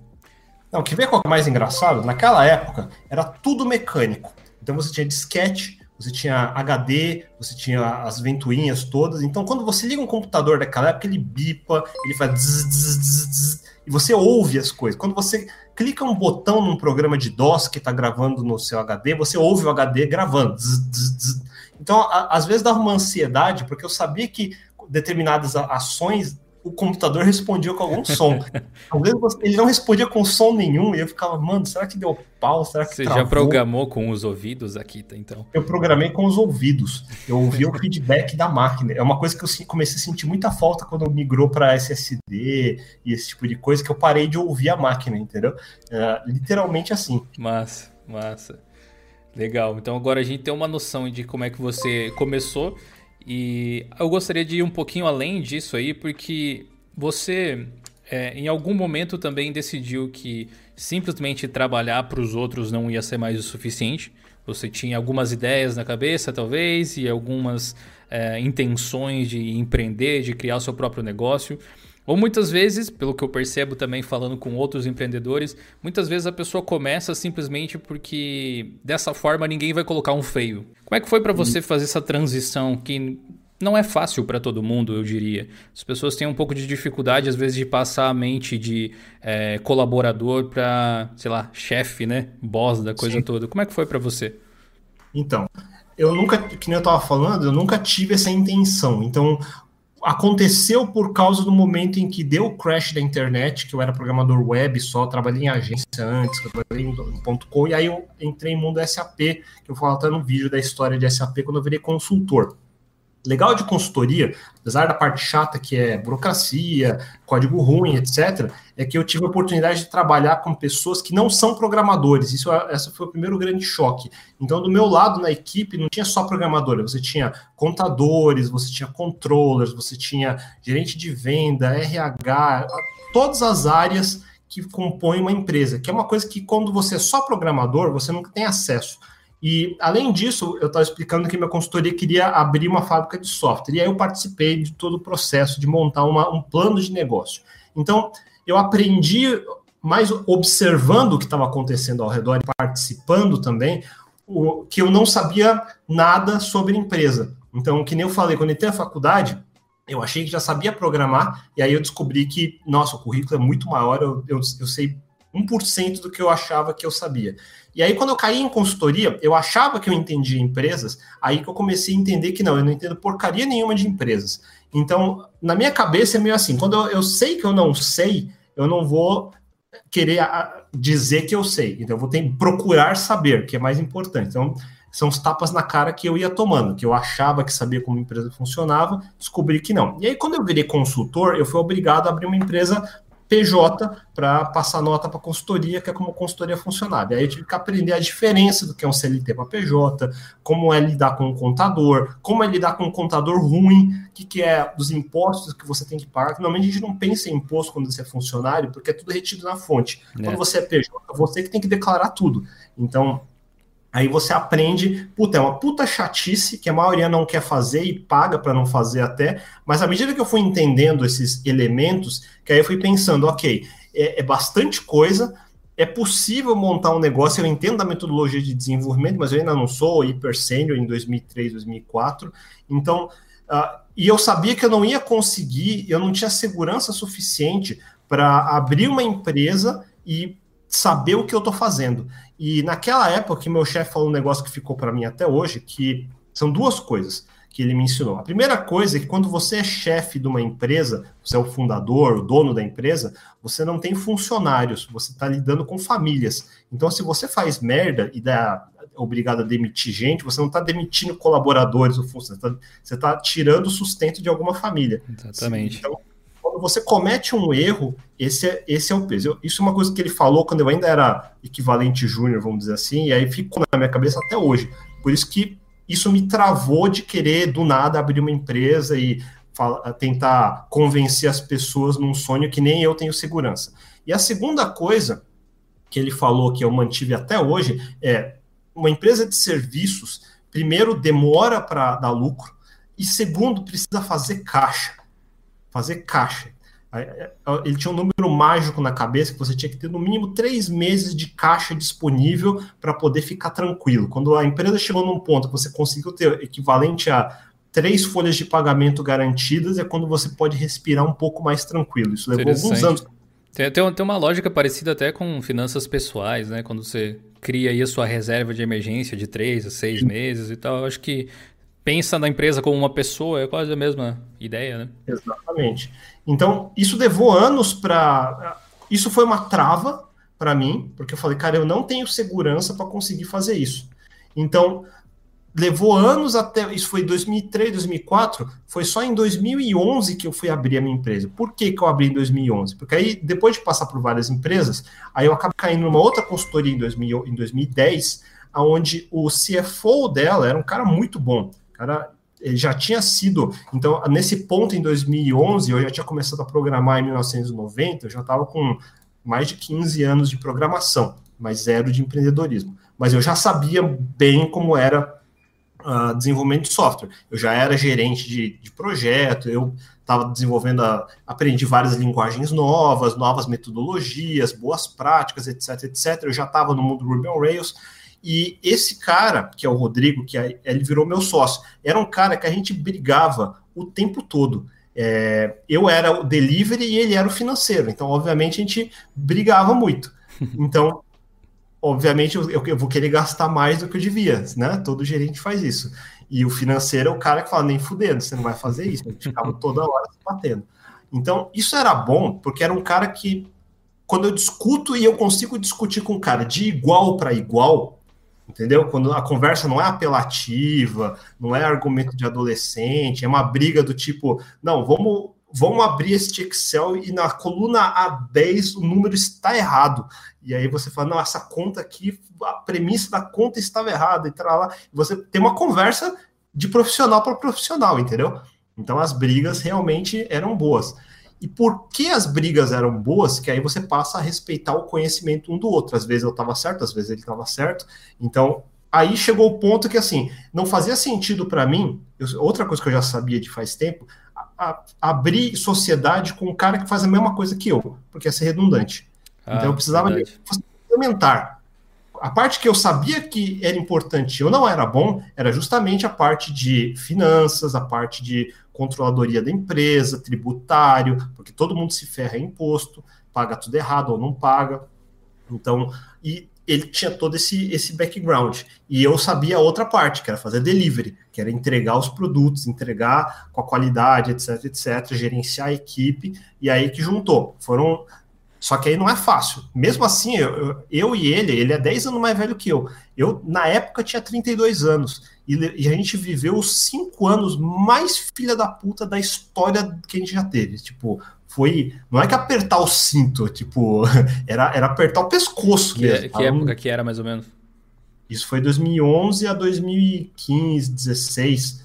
Não, que vê qual é mais engraçado? Naquela época era tudo mecânico. Então você tinha disquete, você tinha HD, você tinha as ventoinhas todas. Então quando você liga um computador daquela época, ele bipa, ele faz zzz, zzz, zzz, e você ouve as coisas. Quando você clica um botão num programa de DOS que está gravando no seu HD, você ouve o HD gravando. Então, a, às vezes dava uma ansiedade, porque eu sabia que determinadas ações o computador respondia com algum som. Às vezes ele não respondia com som nenhum e eu ficava, mano, será que deu pau? Será que Você travou? já programou com os ouvidos aqui, tá, então? Eu programei com os ouvidos. Eu ouvi o feedback da máquina. É uma coisa que eu comecei a sentir muita falta quando migrou para SSD e esse tipo de coisa, que eu parei de ouvir a máquina, entendeu? É, literalmente assim. Massa, massa. Legal. Então agora a gente tem uma noção de como é que você começou e eu gostaria de ir um pouquinho além disso aí, porque você é, em algum momento também decidiu que simplesmente trabalhar para os outros não ia ser mais o suficiente. Você tinha algumas ideias na cabeça, talvez, e algumas é, intenções de empreender, de criar seu próprio negócio. Ou muitas vezes, pelo que eu percebo também falando com outros empreendedores, muitas vezes a pessoa começa simplesmente porque dessa forma ninguém vai colocar um freio. Como é que foi para você fazer essa transição que não é fácil para todo mundo, eu diria. As pessoas têm um pouco de dificuldade, às vezes, de passar a mente de é, colaborador para, sei lá, chefe, né? Boss da coisa Sim. toda. Como é que foi para você? Então, eu nunca, que nem eu estava falando, eu nunca tive essa intenção. Então, aconteceu por causa do momento em que deu o crash da internet, que eu era programador web só, trabalhei em agência antes, trabalhei em ponto .com, e aí eu entrei em mundo SAP, que eu vou falar até no vídeo da história de SAP quando eu virei consultor legal de consultoria, apesar da parte chata que é burocracia, código ruim, etc., é que eu tive a oportunidade de trabalhar com pessoas que não são programadores. Isso, essa foi o primeiro grande choque. Então, do meu lado na equipe não tinha só programadores, você tinha contadores, você tinha controllers, você tinha gerente de venda, RH, todas as áreas que compõem uma empresa, que é uma coisa que quando você é só programador, você nunca tem acesso. E, além disso, eu estava explicando que minha consultoria queria abrir uma fábrica de software. E aí eu participei de todo o processo de montar uma, um plano de negócio. Então, eu aprendi mais observando o que estava acontecendo ao redor e participando também, o, que eu não sabia nada sobre empresa. Então, que nem eu falei, quando eu entrei na faculdade, eu achei que já sabia programar, e aí eu descobri que, nossa, o currículo é muito maior, eu, eu, eu sei 1% do que eu achava que eu sabia. E aí, quando eu caí em consultoria, eu achava que eu entendia empresas, aí que eu comecei a entender que não, eu não entendo porcaria nenhuma de empresas. Então, na minha cabeça é meio assim, quando eu, eu sei que eu não sei, eu não vou querer dizer que eu sei. Então, eu vou ter procurar saber, que é mais importante. Então, são os tapas na cara que eu ia tomando, que eu achava que sabia como a empresa funcionava, descobri que não. E aí, quando eu virei consultor, eu fui obrigado a abrir uma empresa PJ para passar nota para consultoria, que é como consultoria funcionava. E aí eu tive que aprender a diferença do que é um CLT para PJ, como é lidar com um contador, como é lidar com um contador ruim, o que, que é dos impostos que você tem que pagar. Normalmente a gente não pensa em imposto quando você é funcionário, porque é tudo retido na fonte. É. Quando você é PJ, você que tem que declarar tudo. Então, Aí você aprende, puta, é uma puta chatice que a maioria não quer fazer e paga para não fazer até, mas à medida que eu fui entendendo esses elementos, que aí eu fui pensando, ok, é, é bastante coisa, é possível montar um negócio, eu entendo a metodologia de desenvolvimento, mas eu ainda não sou hiper sênior em 2003, 2004, então, uh, e eu sabia que eu não ia conseguir, eu não tinha segurança suficiente para abrir uma empresa e saber o que eu estou fazendo. E naquela época que meu chefe falou um negócio que ficou para mim até hoje, que são duas coisas que ele me ensinou. A primeira coisa é que quando você é chefe de uma empresa, você é o fundador, o dono da empresa, você não tem funcionários, você está lidando com famílias. Então, se você faz merda e dá obrigado a demitir gente, você não está demitindo colaboradores, você está tá tirando o sustento de alguma família. Exatamente. Então, você comete um erro, esse é, esse é o peso. Eu, isso é uma coisa que ele falou quando eu ainda era equivalente júnior, vamos dizer assim, e aí ficou na minha cabeça até hoje. Por isso que isso me travou de querer, do nada, abrir uma empresa e tentar convencer as pessoas num sonho que nem eu tenho segurança. E a segunda coisa que ele falou que eu mantive até hoje é uma empresa de serviços, primeiro, demora para dar lucro, e segundo, precisa fazer caixa fazer caixa. Ele tinha um número mágico na cabeça que você tinha que ter no mínimo três meses de caixa disponível para poder ficar tranquilo. Quando a empresa chegou num ponto que você conseguiu ter equivalente a três folhas de pagamento garantidas, é quando você pode respirar um pouco mais tranquilo. Isso levou alguns anos. Tem, tem, tem uma lógica parecida até com finanças pessoais, né? Quando você cria aí a sua reserva de emergência de três a seis meses e tal. Eu acho que pensa na empresa como uma pessoa, é quase a mesma ideia, né? Exatamente. Então, isso levou anos para. Isso foi uma trava para mim, porque eu falei, cara, eu não tenho segurança para conseguir fazer isso. Então, levou anos até. Isso foi 2003, 2004. Foi só em 2011 que eu fui abrir a minha empresa. Por que, que eu abri em 2011? Porque aí, depois de passar por várias empresas, aí eu acabo caindo numa outra consultoria em, 2000, em 2010, onde o CFO dela era um cara muito bom cara ele já tinha sido. Então, nesse ponto, em 2011, eu já tinha começado a programar em 1990, eu já estava com mais de 15 anos de programação, mas zero de empreendedorismo. Mas eu já sabia bem como era uh, desenvolvimento de software. Eu já era gerente de, de projeto, eu estava desenvolvendo, a, aprendi várias linguagens novas, novas metodologias, boas práticas, etc, etc. Eu já estava no mundo Ruby on Rails. E esse cara, que é o Rodrigo, que é, ele virou meu sócio, era um cara que a gente brigava o tempo todo. É, eu era o delivery e ele era o financeiro. Então, obviamente, a gente brigava muito. Então, obviamente, eu, eu, vou querer gastar mais do que eu devia, né? Todo gerente faz isso. E o financeiro é o cara que fala, nem fudendo, você não vai fazer isso. A gente ficava toda hora se batendo. Então, isso era bom, porque era um cara que, quando eu discuto e eu consigo discutir com o cara de igual para igual, entendeu? Quando a conversa não é apelativa, não é argumento de adolescente, é uma briga do tipo, não, vamos, vamos abrir este Excel e na coluna A10 o número está errado. E aí você fala, não, essa conta aqui, a premissa da conta estava errada, e tal, lá. Você tem uma conversa de profissional para profissional, entendeu? Então as brigas realmente eram boas. E por que as brigas eram boas? Que aí você passa a respeitar o conhecimento um do outro. Às vezes eu estava certo, às vezes ele estava certo. Então, aí chegou o ponto que, assim, não fazia sentido para mim, eu, outra coisa que eu já sabia de faz tempo, a, a, abrir sociedade com um cara que faz a mesma coisa que eu, porque ia ser redundante. Ah, então eu precisava implementar. A parte que eu sabia que era importante, eu não era bom, era justamente a parte de finanças, a parte de controladoria da empresa, tributário, porque todo mundo se ferra em imposto, paga tudo errado ou não paga. Então, e ele tinha todo esse, esse background. E eu sabia a outra parte, que era fazer delivery, que era entregar os produtos, entregar com a qualidade, etc, etc, gerenciar a equipe, e aí que juntou. Foram. Só que aí não é fácil. Mesmo assim, eu, eu e ele, ele é 10 anos mais velho que eu. Eu, na época, tinha 32 anos. E, e a gente viveu os 5 anos mais filha da puta da história que a gente já teve. Tipo, foi. Não é que apertar o cinto, tipo, era, era apertar o pescoço que, mesmo. Que época que era, mais ou menos? Isso foi 2011 a 2015, 16,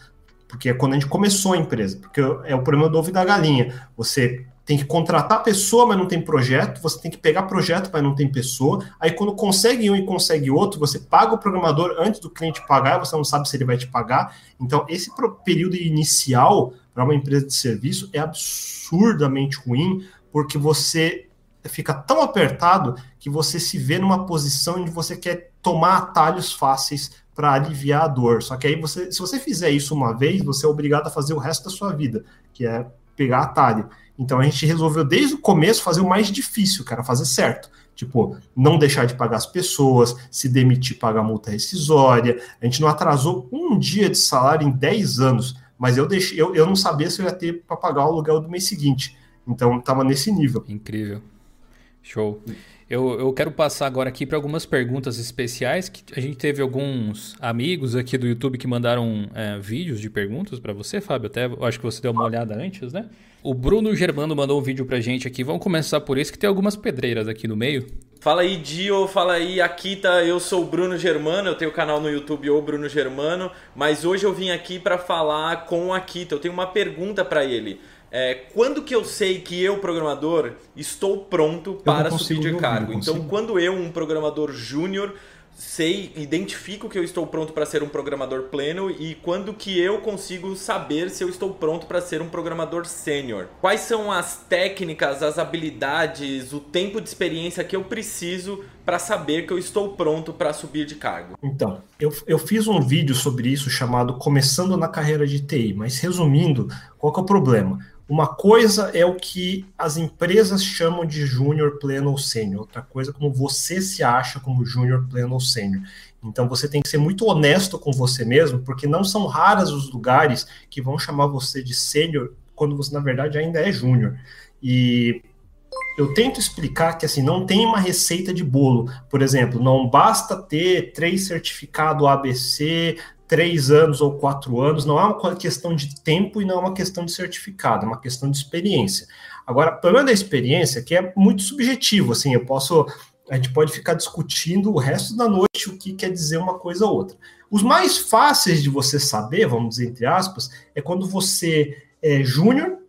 porque é quando a gente começou a empresa. Porque é o problema do ovo e da galinha. Você tem que contratar pessoa, mas não tem projeto, você tem que pegar projeto, mas não tem pessoa. Aí quando consegue um e consegue outro, você paga o programador antes do cliente pagar, você não sabe se ele vai te pagar. Então, esse período inicial para uma empresa de serviço é absurdamente ruim, porque você fica tão apertado que você se vê numa posição onde você quer tomar atalhos fáceis para aliviar a dor. Só que aí você, se você fizer isso uma vez, você é obrigado a fazer o resto da sua vida, que é pegar atalho. Então a gente resolveu desde o começo fazer o mais difícil, cara, fazer certo. Tipo, não deixar de pagar as pessoas, se demitir, pagar multa rescisória. A gente não atrasou um dia de salário em 10 anos mas eu deixei, eu, eu não sabia se eu ia ter para pagar o aluguel do mês seguinte. Então estava nesse nível. Incrível. Show. Eu, eu quero passar agora aqui para algumas perguntas especiais que a gente teve alguns amigos aqui do YouTube que mandaram é, vídeos de perguntas para você, Fábio. Até acho que você deu uma olhada antes, né? O Bruno Germano mandou um vídeo pra gente aqui. Vamos começar por isso que tem algumas pedreiras aqui no meio. Fala aí, Dio, fala aí, Akita. Eu sou o Bruno Germano, eu tenho o canal no YouTube O Bruno Germano, mas hoje eu vim aqui para falar com o Akita. Eu tenho uma pergunta para ele. É, quando que eu sei que eu, programador, estou pronto para subir de cargo? Então, quando eu, um programador júnior, sei, identifico que eu estou pronto para ser um programador pleno e quando que eu consigo saber se eu estou pronto para ser um programador sênior. Quais são as técnicas, as habilidades, o tempo de experiência que eu preciso para saber que eu estou pronto para subir de cargo? Então, eu, eu fiz um vídeo sobre isso chamado Começando na Carreira de TI, mas resumindo, qual é o problema? Uma coisa é o que as empresas chamam de júnior, pleno ou sênior. Outra coisa é como você se acha como júnior, pleno ou sênior. Então você tem que ser muito honesto com você mesmo, porque não são raras os lugares que vão chamar você de sênior quando você na verdade ainda é júnior. E eu tento explicar que assim não tem uma receita de bolo. Por exemplo, não basta ter três certificados ABC, três anos ou quatro anos, não é uma questão de tempo e não é uma questão de certificado, é uma questão de experiência. Agora, o problema da experiência é que é muito subjetivo, assim, eu posso, a gente pode ficar discutindo o resto da noite o que quer dizer uma coisa ou outra. Os mais fáceis de você saber, vamos dizer entre aspas, é quando você é júnior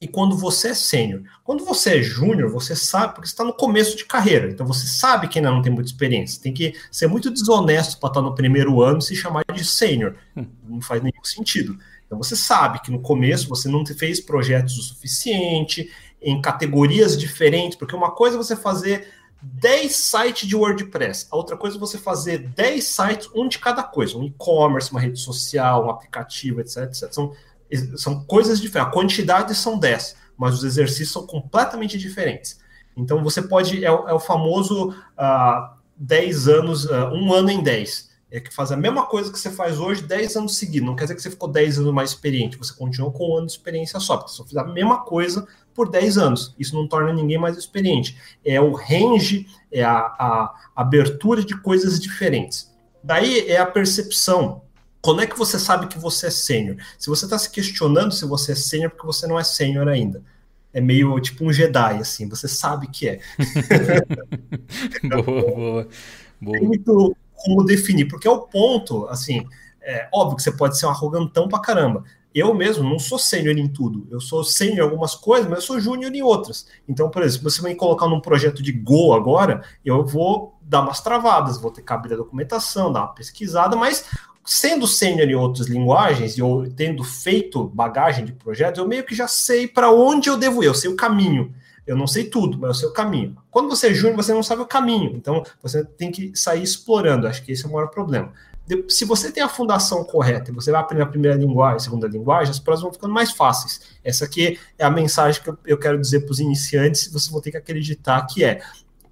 e quando você é sênior. Quando você é júnior, você sabe, porque você está no começo de carreira, então você sabe que ainda não tem muita experiência. Tem que ser muito desonesto para estar no primeiro ano e se chamar de sênior. Hum. Não faz nenhum sentido. Então você sabe que no começo você não fez projetos o suficiente, em categorias diferentes, porque uma coisa é você fazer 10 sites de WordPress, a outra coisa é você fazer 10 sites, um de cada coisa, um e-commerce, uma rede social, um aplicativo, etc, etc. São são coisas diferentes. A quantidade são 10, mas os exercícios são completamente diferentes. Então você pode. É, é o famoso ah, 10 anos, uh, um ano em 10. É que faz a mesma coisa que você faz hoje 10 anos seguidos. Não quer dizer que você ficou 10 anos mais experiente, você continua com um ano de experiência só, porque você fez a mesma coisa por 10 anos. Isso não torna ninguém mais experiente. É o range, é a, a abertura de coisas diferentes. Daí é a percepção quando é que você sabe que você é sênior? Se você está se questionando se você é sênior, porque você não é sênior ainda. É meio tipo um Jedi, assim, você sabe que é. boa, boa, boa. Tem muito como definir, porque é o ponto, assim, é óbvio que você pode ser um arrogantão pra caramba. eu mesmo não sou sênior em tudo. Eu sou sênior em algumas coisas, mas eu sou júnior em outras. Então, por exemplo, você vai me colocar num projeto de Go agora, eu vou dar umas travadas, vou ter que abrir a documentação, dar uma pesquisada, mas sendo sênior em outras linguagens e eu tendo feito bagagem de projetos, eu meio que já sei para onde eu devo ir, eu sei o caminho. Eu não sei tudo, mas eu sei o caminho. Quando você é júnior, você não sabe o caminho, então você tem que sair explorando. Acho que esse é o maior problema se você tem a fundação correta e você vai aprender a primeira linguagem, a segunda linguagem, as provas vão ficando mais fáceis. Essa aqui é a mensagem que eu quero dizer para os iniciantes, vocês vão ter que acreditar que é,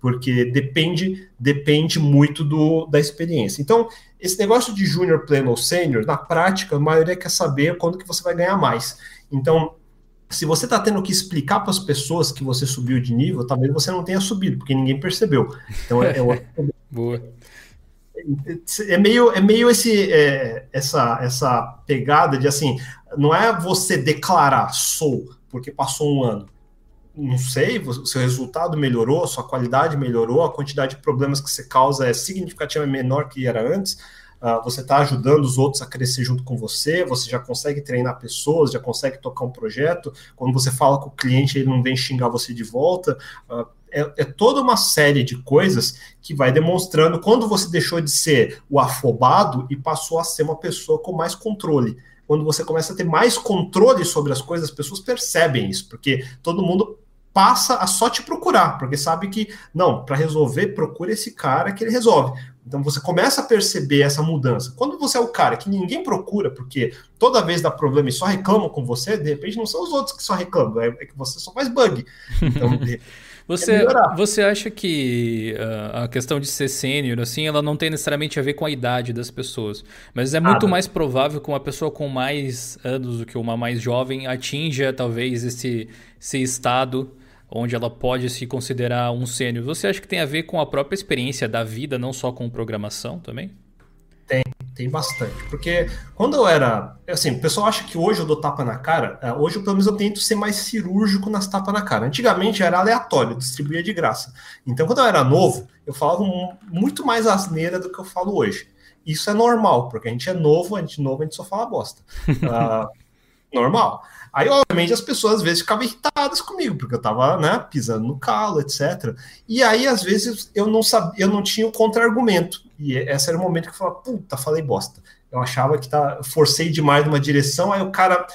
porque depende depende muito do, da experiência. Então, esse negócio de júnior, pleno ou sênior, na prática, a maioria quer saber quando que você vai ganhar mais. Então, se você está tendo que explicar para as pessoas que você subiu de nível, talvez você não tenha subido, porque ninguém percebeu. Então, é, é Boa é meio, é meio esse, é, essa, essa pegada de assim, não é você declarar sou porque passou um ano. Não sei, o seu resultado melhorou, sua qualidade melhorou, a quantidade de problemas que você causa é significativamente menor que era antes. Uh, você está ajudando os outros a crescer junto com você, você já consegue treinar pessoas, já consegue tocar um projeto. Quando você fala com o cliente, ele não vem xingar você de volta. Uh, é, é, toda uma série de coisas que vai demonstrando quando você deixou de ser o afobado e passou a ser uma pessoa com mais controle. Quando você começa a ter mais controle sobre as coisas, as pessoas percebem isso, porque todo mundo passa a só te procurar, porque sabe que, não, para resolver, procura esse cara que ele resolve. Então você começa a perceber essa mudança. Quando você é o cara que ninguém procura, porque toda vez dá problema e só reclamam com você, de repente não são os outros que só reclamam, é, é que você só faz bug. Então, de você, é você acha que uh, a questão de ser sênior, assim, ela não tem necessariamente a ver com a idade das pessoas, mas é muito mais provável que uma pessoa com mais anos do que uma mais jovem atinja talvez esse, esse estado onde ela pode se considerar um sênior. Você acha que tem a ver com a própria experiência da vida, não só com programação também? Tem, tem bastante. Porque quando eu era. Assim, o pessoal acha que hoje eu dou tapa na cara. É, hoje, pelo menos, eu tento ser mais cirúrgico nas tapas na cara. Antigamente era aleatório, distribuía de graça. Então, quando eu era novo, eu falava muito mais asneira do que eu falo hoje. Isso é normal, porque a gente é novo, a gente é novo, a gente só fala bosta. Uh, normal. Aí, obviamente, as pessoas às vezes ficavam irritadas comigo, porque eu tava, né, pisando no calo, etc. E aí, às vezes, eu não sabia, eu não tinha o contra-argumento. E esse era o momento que eu falava, puta, falei bosta. Eu achava que tá, forcei demais numa direção, aí o cara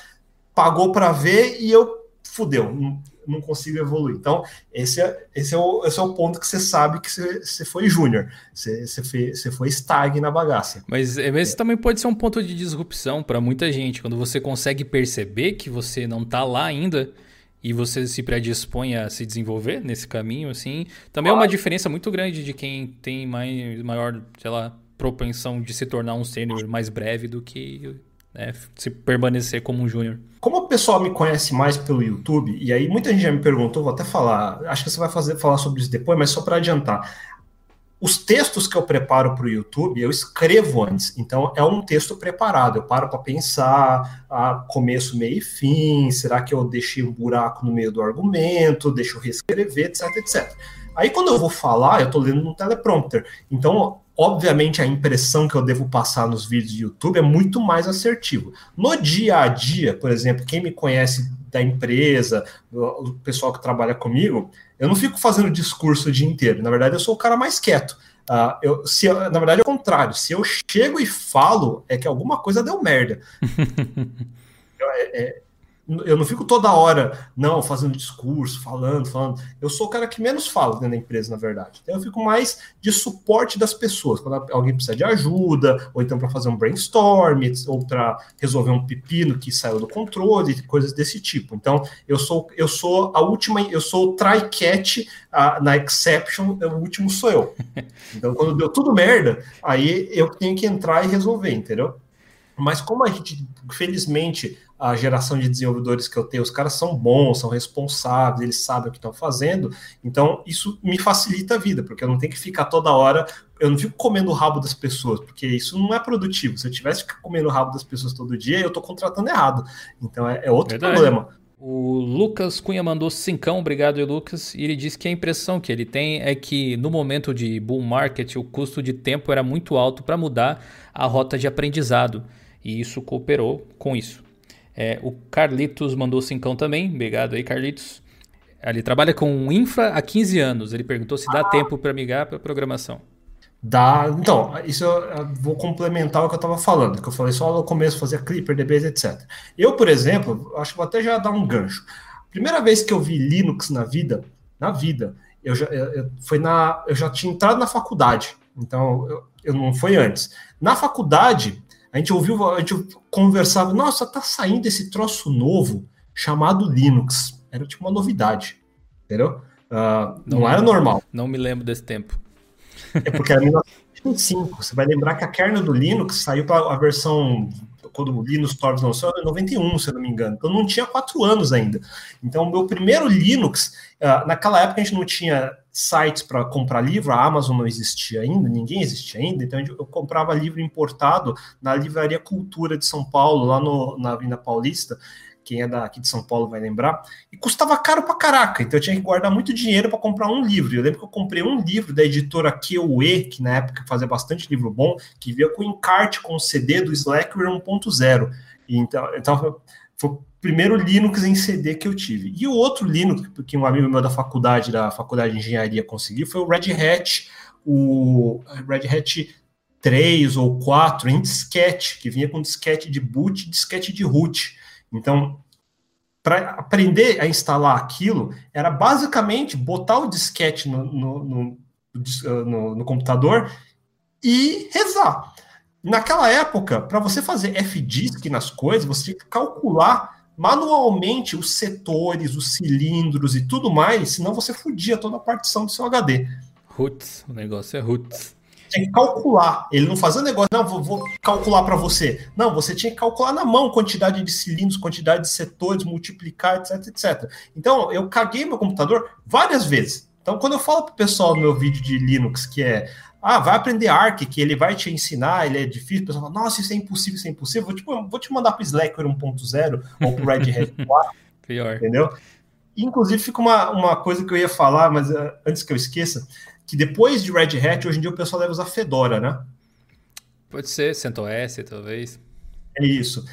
pagou para ver e eu fudeu não consigo evoluir. Então, esse é, esse é, o, esse é o ponto que você sabe que você, você foi júnior, você, você, foi, você foi stag na bagaça. Mas esse é. também pode ser um ponto de disrupção para muita gente, quando você consegue perceber que você não está lá ainda e você se predispõe a se desenvolver nesse caminho, assim, também é uma diferença muito grande de quem tem mais, maior, sei lá, propensão de se tornar um sênior mais breve do que né, se permanecer como um júnior. Como o pessoal me conhece mais pelo YouTube, e aí muita gente já me perguntou, vou até falar, acho que você vai fazer, falar sobre isso depois, mas só para adiantar. Os textos que eu preparo para o YouTube, eu escrevo antes. Então, é um texto preparado. Eu paro para pensar, a começo, meio e fim. Será que eu deixei um buraco no meio do argumento? Deixa eu reescrever, etc, etc. Aí, quando eu vou falar, eu estou lendo no teleprompter. Então, obviamente a impressão que eu devo passar nos vídeos de YouTube é muito mais assertivo. No dia a dia, por exemplo, quem me conhece da empresa, o pessoal que trabalha comigo, eu não fico fazendo discurso o dia inteiro. Na verdade, eu sou o cara mais quieto. Uh, eu, se, na verdade, é o contrário. Se eu chego e falo, é que alguma coisa deu merda. é, é, eu não fico toda hora, não, fazendo discurso, falando, falando. Eu sou o cara que menos fala dentro da empresa, na verdade. Então eu fico mais de suporte das pessoas. Quando alguém precisa de ajuda, ou então para fazer um brainstorm, ou para resolver um pepino que saiu do controle, coisas desse tipo. Então eu sou eu sou a última, eu sou o try-catch na exception, o último sou eu. Então quando deu tudo merda, aí eu tenho que entrar e resolver, entendeu? Mas como a gente, felizmente, a geração de desenvolvedores que eu tenho, os caras são bons, são responsáveis, eles sabem o que estão fazendo, então isso me facilita a vida, porque eu não tenho que ficar toda hora, eu não fico comendo o rabo das pessoas, porque isso não é produtivo. Se eu tivesse que comendo o rabo das pessoas todo dia, eu estou contratando errado. Então é, é outro Verdade. problema. O Lucas Cunha mandou cincão, obrigado Lucas, e ele disse que a impressão que ele tem é que no momento de bull market o custo de tempo era muito alto para mudar a rota de aprendizado, e isso cooperou com isso. É, o Carlitos mandou cincão também. Obrigado aí, Carlitos. Ele trabalha com infra há 15 anos. Ele perguntou se dá ah. tempo para migrar para programação. Dá. Então, isso eu vou complementar o que eu estava falando, que eu falei só no começo, fazia Clipper, DBase, etc. Eu, por exemplo, acho que vou até já dar um gancho. Primeira vez que eu vi Linux na vida, na vida, eu já, eu, foi na, eu já tinha entrado na faculdade, então eu, eu não foi antes. Na faculdade, a gente ouviu, a gente conversava, nossa, tá saindo esse troço novo chamado Linux. Era tipo uma novidade, entendeu? Uh, não, não, era normal. Não me lembro desse tempo. É porque era 1995. Você vai lembrar que a kernel do Linux saiu para a versão quando Linux Torvalds lançou, em 91, se eu não me engano. Então não tinha quatro anos ainda. Então, meu primeiro Linux, uh, naquela época a gente não tinha sites para comprar livro, a Amazon não existia ainda, ninguém existia ainda, então eu comprava livro importado na Livraria Cultura de São Paulo, lá no, na Avenida Paulista, quem é daqui de São Paulo vai lembrar, e custava caro pra caraca, então eu tinha que guardar muito dinheiro para comprar um livro. Eu lembro que eu comprei um livro da editora QE, que na época fazia bastante livro bom, que via com encarte com o CD do Slackware 1.0. Então, então foi o primeiro Linux em CD que eu tive. E o outro Linux que um amigo meu da faculdade, da faculdade de engenharia conseguiu, foi o Red Hat, o Red Hat 3 ou 4 em disquete, que vinha com disquete de boot e disquete de root. Então, para aprender a instalar aquilo, era basicamente botar o disquete no, no, no, no, no computador e rezar. Naquela época, para você fazer FDISC nas coisas, você tinha que calcular manualmente os setores, os cilindros e tudo mais, senão você fudia toda a partição do seu HD. Roots, o negócio é roots tinha que calcular. Ele não fazia negócio, não, vou, vou calcular para você. Não, você tinha que calcular na mão quantidade de cilindros, quantidade de setores, multiplicar, etc, etc. Então, eu caguei meu computador várias vezes. Então, quando eu falo para o pessoal no meu vídeo de Linux que é ah, vai aprender Arc, que ele vai te ensinar, ele é difícil, o pessoal fala, nossa, isso é impossível, isso é impossível. Vou, tipo, vou te mandar para Slackware 1.0 ou para o Red Hat 4. Pior. Entendeu? Inclusive, fica uma, uma coisa que eu ia falar, mas uh, antes que eu esqueça, que depois de Red Hat, hoje em dia o pessoal deve usar Fedora, né? Pode ser, CentOS, talvez. É isso.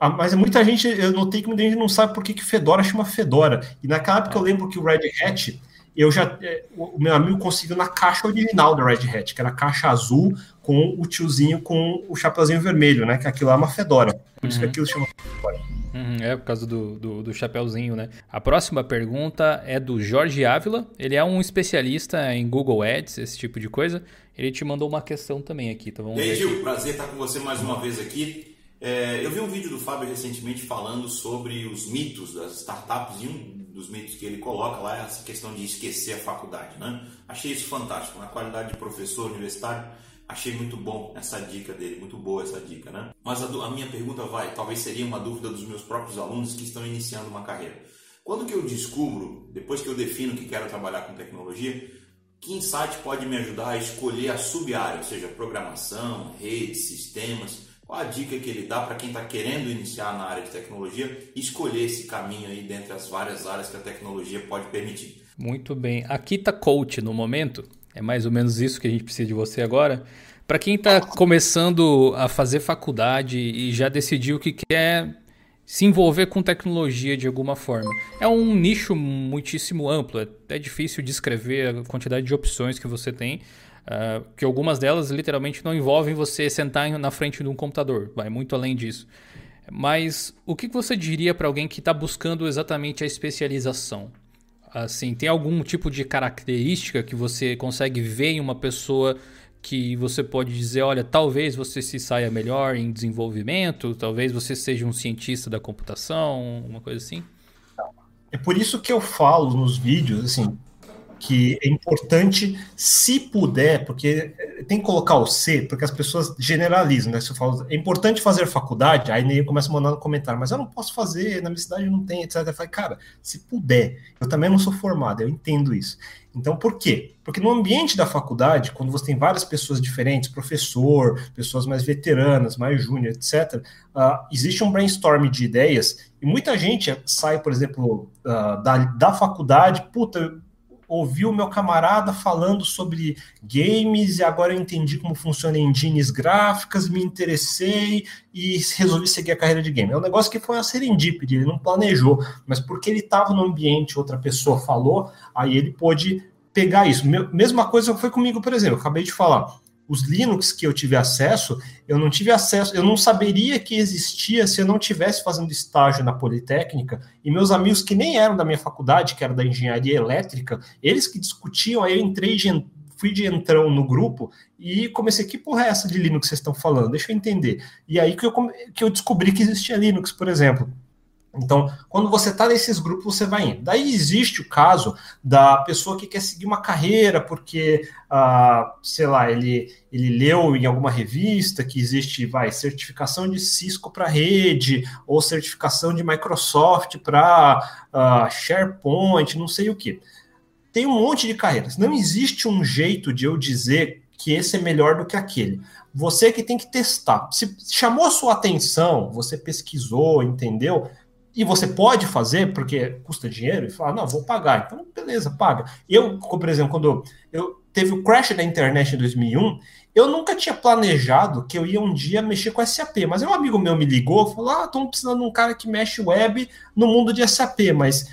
Ah, mas muita gente, eu notei que muita gente não sabe por que, que Fedora chama Fedora. E naquela época ah. eu lembro que o Red Hat, eu já, é, o meu amigo conseguiu na caixa original do Red Hat, que era a caixa azul com o tiozinho com o chapeuzinho vermelho, né? Que aquilo é uma Fedora. Por isso que uhum. aquilo chama Fedora. Uhum, é, por causa do, do, do chapéuzinho, né? A próxima pergunta é do Jorge Ávila. Ele é um especialista em Google Ads, esse tipo de coisa. Ele te mandou uma questão também aqui, então vamos e aí, Gil, prazer estar com você mais uma vez aqui. É, eu vi um vídeo do Fábio recentemente falando sobre os mitos das startups e um dos mitos que ele coloca lá é essa questão de esquecer a faculdade, né? Achei isso fantástico, na qualidade de professor universitário Achei muito bom essa dica dele, muito boa essa dica, né? Mas a, a, minha pergunta vai, talvez seria uma dúvida dos meus próprios alunos que estão iniciando uma carreira. Quando que eu descubro, depois que eu defino que quero trabalhar com tecnologia, que insight pode me ajudar a escolher a sub-área, ou seja, programação, redes, sistemas? Qual a dica que ele dá para quem está querendo iniciar na área de tecnologia e escolher esse caminho aí dentre as várias áreas que a tecnologia pode permitir? Muito bem. Aqui está coach no momento. É mais ou menos isso que a gente precisa de você agora. Para quem está começando a fazer faculdade e já decidiu que quer se envolver com tecnologia de alguma forma. É um nicho muitíssimo amplo, é até difícil descrever a quantidade de opções que você tem, uh, que algumas delas literalmente não envolvem você sentar na frente de um computador, vai muito além disso. Mas o que você diria para alguém que está buscando exatamente a especialização? Assim, tem algum tipo de característica que você consegue ver em uma pessoa que você pode dizer, olha, talvez você se saia melhor em desenvolvimento, talvez você seja um cientista da computação, uma coisa assim? É por isso que eu falo nos vídeos, assim, que é importante, se puder, porque tem que colocar o C, porque as pessoas generalizam, né? Se eu falo, é importante fazer faculdade, aí nem começa mandando comentário, mas eu não posso fazer, na minha cidade não tem, etc. Eu falo, cara, se puder, eu também não sou formado, eu entendo isso. Então, por quê? Porque no ambiente da faculdade, quando você tem várias pessoas diferentes, professor, pessoas mais veteranas, mais júnior, etc., uh, ah, existe um brainstorm de ideias e muita gente sai, por exemplo, uh, da, da faculdade, puta, ouvi o meu camarada falando sobre games e agora eu entendi como funciona engines gráficas, me interessei e resolvi seguir a carreira de game. É um negócio que foi uma serendipity, ele não planejou, mas porque ele estava no ambiente, outra pessoa falou, aí ele pôde pegar isso. Mesma coisa foi comigo, por exemplo, acabei de falar os Linux que eu tive acesso, eu não tive acesso, eu não saberia que existia se eu não tivesse fazendo estágio na Politécnica, e meus amigos que nem eram da minha faculdade, que eram da engenharia elétrica, eles que discutiam, aí eu entrei de, fui de entrão no grupo e comecei, que porra é essa de Linux que vocês estão falando? Deixa eu entender. E aí que eu, que eu descobri que existia Linux, por exemplo. Então, quando você está nesses grupos, você vai indo. Daí existe o caso da pessoa que quer seguir uma carreira porque, ah, sei lá, ele, ele leu em alguma revista que existe, vai, certificação de Cisco para rede, ou certificação de Microsoft para ah, SharePoint, não sei o que. Tem um monte de carreiras. Não existe um jeito de eu dizer que esse é melhor do que aquele. Você que tem que testar. Se chamou a sua atenção, você pesquisou, entendeu? E você pode fazer, porque custa dinheiro, e falar, não, vou pagar. Então, beleza, paga. Eu, por exemplo, quando eu teve o crash da internet em 2001, eu nunca tinha planejado que eu ia um dia mexer com SAP, mas um amigo meu me ligou, falou, ah, estamos precisando de um cara que mexe web no mundo de SAP, mas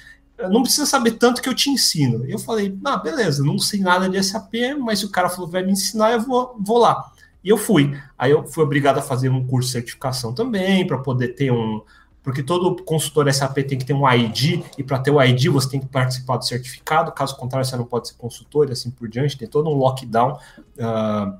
não precisa saber tanto que eu te ensino. Eu falei, ah, beleza, não sei nada de SAP, mas o cara falou vai me ensinar, eu vou, vou lá. E eu fui. Aí eu fui obrigado a fazer um curso de certificação também, para poder ter um, porque todo consultor SAP tem que ter um ID, e para ter o ID você tem que participar do certificado, caso contrário você não pode ser consultor e assim por diante, tem todo um lockdown uh,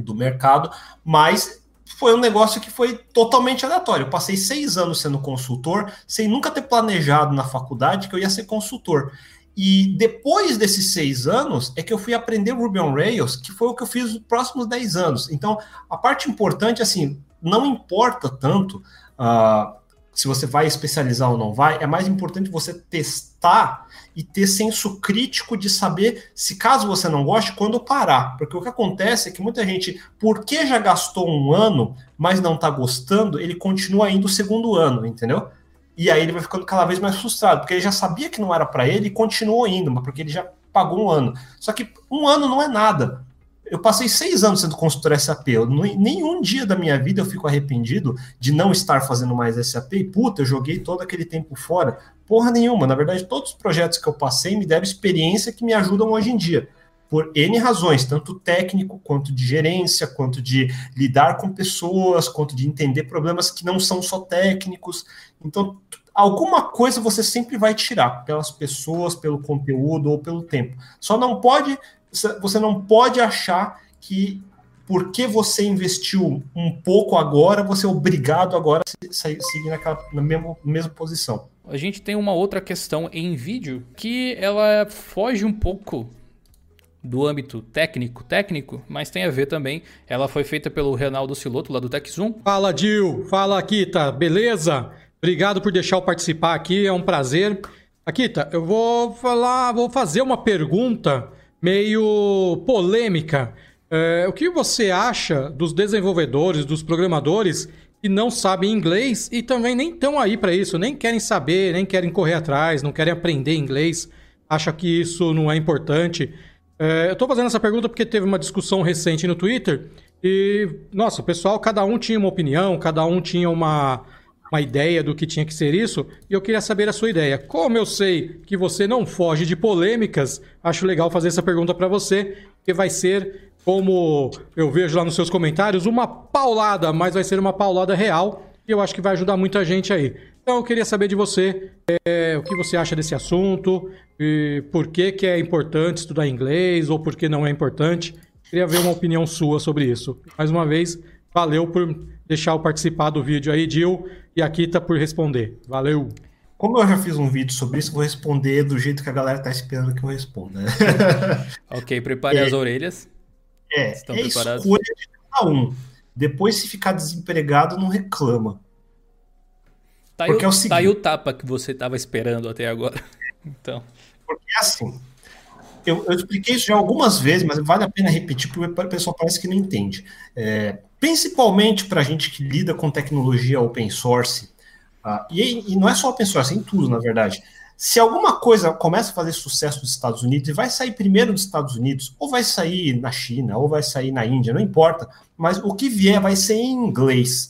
do mercado, mas foi um negócio que foi totalmente aleatório. Eu passei seis anos sendo consultor, sem nunca ter planejado na faculdade que eu ia ser consultor. E depois desses seis anos é que eu fui aprender Ruby on Rails, que foi o que eu fiz nos próximos dez anos. Então, a parte importante, assim, não importa tanto uh, se você vai especializar ou não vai, é mais importante você testar e ter senso crítico de saber se caso você não goste, quando parar. Porque o que acontece é que muita gente, porque já gastou um ano, mas não está gostando, ele continua indo o segundo ano, entendeu? E aí ele vai ficando cada vez mais frustrado, porque ele já sabia que não era para ele e continuou indo, mas porque ele já pagou um ano. Só que um ano não é nada eu passei seis anos sendo consultor SAP. Eu, nenhum dia da minha vida eu fico arrependido de não estar fazendo mais SAP. E, puta, eu joguei todo aquele tempo fora. Porra nenhuma. Na verdade, todos os projetos que eu passei me deram experiência que me ajudam hoje em dia. Por N razões, tanto técnico, quanto de gerência, quanto de lidar com pessoas, quanto de entender problemas que não são só técnicos. Então, alguma coisa você sempre vai tirar pelas pessoas, pelo conteúdo ou pelo tempo. Só não pode você não pode achar que porque você investiu um pouco agora, você é obrigado agora a seguir naquela, na mesma, mesma posição. A gente tem uma outra questão em vídeo que ela foge um pouco do âmbito técnico, técnico, mas tem a ver também. Ela foi feita pelo Reinaldo Siloto, lá do TechZoom. Fala, Dil. Fala, Akita. Beleza? Obrigado por deixar eu participar aqui, é um prazer. Akita, eu vou falar, vou fazer uma pergunta meio polêmica. É, o que você acha dos desenvolvedores, dos programadores que não sabem inglês e também nem estão aí para isso, nem querem saber, nem querem correr atrás, não querem aprender inglês, acha que isso não é importante? É, eu estou fazendo essa pergunta porque teve uma discussão recente no Twitter e, nossa, o pessoal, cada um tinha uma opinião, cada um tinha uma, uma ideia do que tinha que ser isso, e eu queria saber a sua ideia. Como eu sei que você não foge de polêmicas, acho legal fazer essa pergunta para você, que vai ser, como eu vejo lá nos seus comentários, uma paulada, mas vai ser uma paulada real, e eu acho que vai ajudar muita gente aí. Então eu queria saber de você é, o que você acha desse assunto, e por que, que é importante estudar inglês ou por que não é importante. Queria ver uma opinião sua sobre isso. Mais uma vez, valeu por deixar eu participar do vídeo aí, Dil, e aqui tá por responder. Valeu! Como eu já fiz um vídeo sobre isso, vou responder do jeito que a galera tá esperando que eu responda. ok, prepare é, as orelhas. É, Estão é preparados? escolha de cada um. Depois, se ficar desempregado, não reclama. Tá, Porque aí, é o seguinte, tá aí o tapa que você estava esperando até agora. Então. Porque é assim, eu, eu, expliquei isso já algumas vezes, mas vale a pena repetir, porque o pessoal parece que não entende. É, principalmente para a gente que lida com tecnologia open source, uh, e, e, não é só open source, é em tudo, na verdade. se alguma coisa começa a fazer sucesso nos Estados Unidos e vai sair primeiro nos Estados Unidos, ou vai sair na China, ou vai sair na Índia, não importa, mas o que vier vai ser em inglês.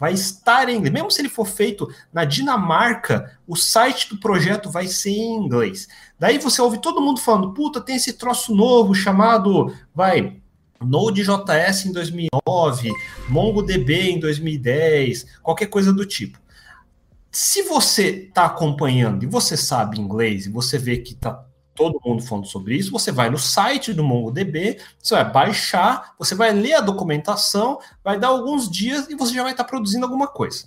Vai estar em inglês. Mesmo se ele for feito na Dinamarca, o site do projeto vai ser em inglês. Daí você ouve todo mundo falando: puta, tem esse troço novo chamado, vai, Node.js em 2009, MongoDB em 2010, qualquer coisa do tipo. Se você está acompanhando e você sabe inglês e você vê que está todo mundo falando sobre isso, você vai no site do MongoDB, você vai baixar, você vai ler a documentação, vai dar alguns dias e você já vai estar tá produzindo alguma coisa.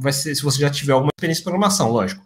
Vai ser, se você já tiver alguma experiência de programação, lógico.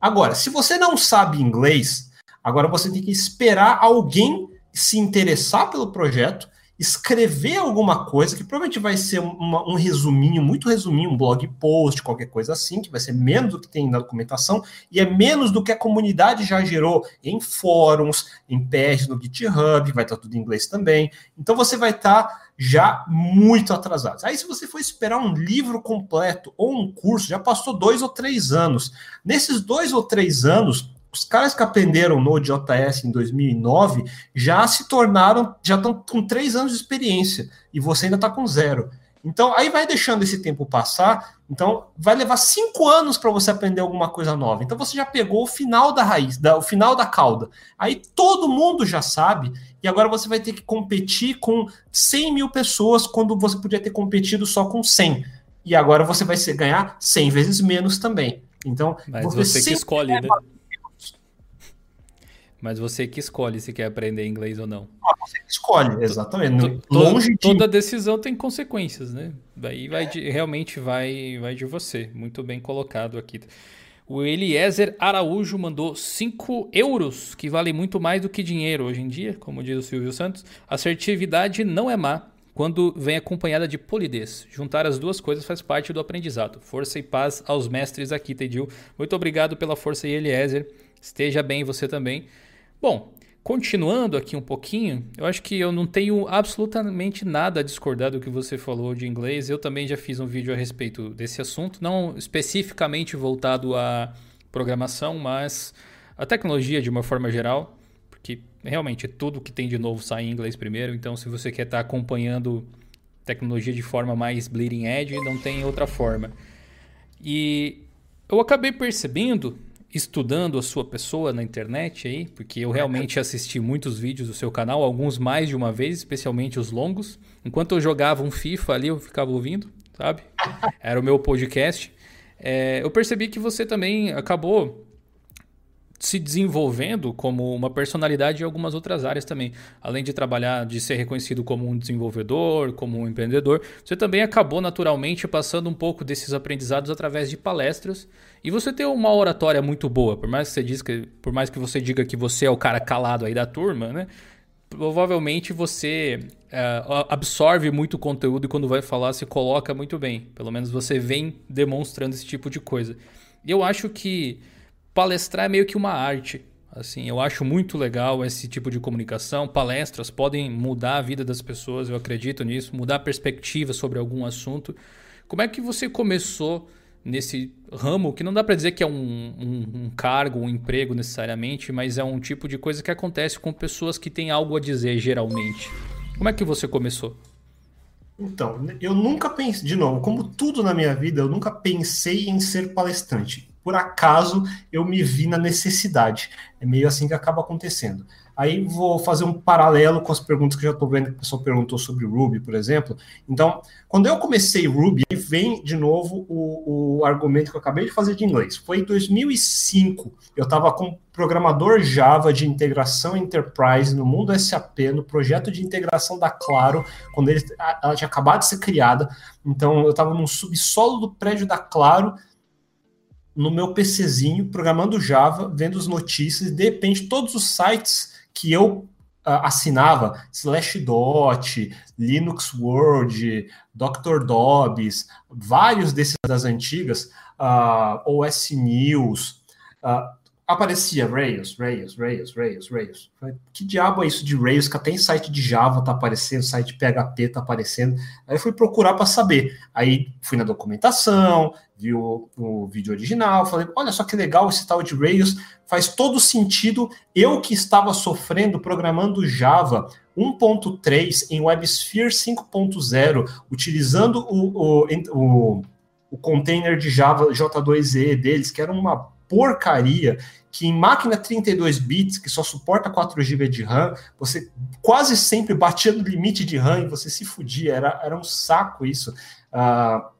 Agora, se você não sabe inglês, agora você tem que esperar alguém se interessar pelo projeto escrever alguma coisa, que provavelmente vai ser uma, um resuminho, muito resuminho, um blog post, qualquer coisa assim, que vai ser menos do que tem na documentação, e é menos do que a comunidade já gerou em fóruns, em pages no GitHub, vai estar tudo em inglês também. Então você vai estar já muito atrasado. Aí, se você for esperar um livro completo ou um curso, já passou dois ou três anos. Nesses dois ou três anos, os caras que aprenderam Node.js em 2009 já se tornaram, já estão com três anos de experiência e você ainda está com zero. Então, aí vai deixando esse tempo passar. Então, vai levar cinco anos para você aprender alguma coisa nova. Então, você já pegou o final da raiz, da, o final da cauda. Aí todo mundo já sabe. E agora você vai ter que competir com 100 mil pessoas quando você podia ter competido só com 100. E agora você vai ser, ganhar 100 vezes menos também. Então, Mas você, você que escolhe, né? Mas você que escolhe se quer aprender inglês ou não. Ah, você que escolhe, exatamente. Longe de... Toda decisão tem consequências, né? Daí vai de, realmente vai, vai de você. Muito bem colocado aqui. O Eliezer Araújo mandou 5 euros, que vale muito mais do que dinheiro hoje em dia, como diz o Silvio Santos. Assertividade não é má quando vem acompanhada de polidez. Juntar as duas coisas faz parte do aprendizado. Força e paz aos mestres aqui, Tedil. Muito obrigado pela força, Eliezer. Esteja bem você também. Bom, continuando aqui um pouquinho, eu acho que eu não tenho absolutamente nada a discordar do que você falou de inglês. Eu também já fiz um vídeo a respeito desse assunto, não especificamente voltado à programação, mas a tecnologia de uma forma geral, porque realmente tudo que tem de novo sai em inglês primeiro. Então, se você quer estar acompanhando tecnologia de forma mais bleeding edge, não tem outra forma. E eu acabei percebendo estudando a sua pessoa na internet aí, porque eu realmente assisti muitos vídeos do seu canal, alguns mais de uma vez, especialmente os longos. Enquanto eu jogava um FIFA ali, eu ficava ouvindo, sabe? Era o meu podcast. É, eu percebi que você também acabou se desenvolvendo como uma personalidade em algumas outras áreas também. Além de trabalhar, de ser reconhecido como um desenvolvedor, como um empreendedor, você também acabou naturalmente passando um pouco desses aprendizados através de palestras. E você tem uma oratória muito boa, por mais que você diz que, por mais que você diga que você é o cara calado aí da turma, né? Provavelmente você é, absorve muito conteúdo e quando vai falar se coloca muito bem. Pelo menos você vem demonstrando esse tipo de coisa. E eu acho que palestrar é meio que uma arte. Assim, eu acho muito legal esse tipo de comunicação. Palestras podem mudar a vida das pessoas, eu acredito nisso, mudar a perspectiva sobre algum assunto. Como é que você começou nesse ramo que não dá para dizer que é um, um, um, cargo, um emprego necessariamente, mas é um tipo de coisa que acontece com pessoas que têm algo a dizer geralmente. Como é que você começou? Então, eu nunca pensei, de novo, como tudo na minha vida, eu nunca pensei em ser palestrante por acaso eu me vi na necessidade. É meio assim que acaba acontecendo. Aí vou fazer um paralelo com as perguntas que já estou vendo que o pessoal perguntou sobre Ruby, por exemplo. Então, quando eu comecei Ruby, vem de novo o, o argumento que eu acabei de fazer de inglês. Foi em 2005, eu estava com programador Java de integração Enterprise no mundo SAP, no projeto de integração da Claro, quando ele, ela tinha acabado de ser criada. Então, eu estava no subsolo do prédio da Claro, no meu PCzinho, programando Java, vendo as notícias, e de repente todos os sites que eu uh, assinava, Slashdot, Linux World, Dr. Dobbs, vários desses das antigas, uh, ah, OS News, uh, aparecia Rails, Rails, Rails, Rails, Rails. Que diabo é isso de Rails? Que até em site de Java tá aparecendo, site PHP tá aparecendo. Aí eu fui procurar para saber. Aí fui na documentação, vi o, o, vídeo original, falei, olha só que legal esse tal de Rails, faz todo sentido. Eu que estava sofrendo programando Java 1.3 em WebSphere 5.0, utilizando o, o, o, o container de Java J2E deles, que era uma porcaria que em máquina 32 bits, que só suporta 4 GB de RAM, você quase sempre batia no limite de RAM e você se fudia, era, era um saco isso. Uh,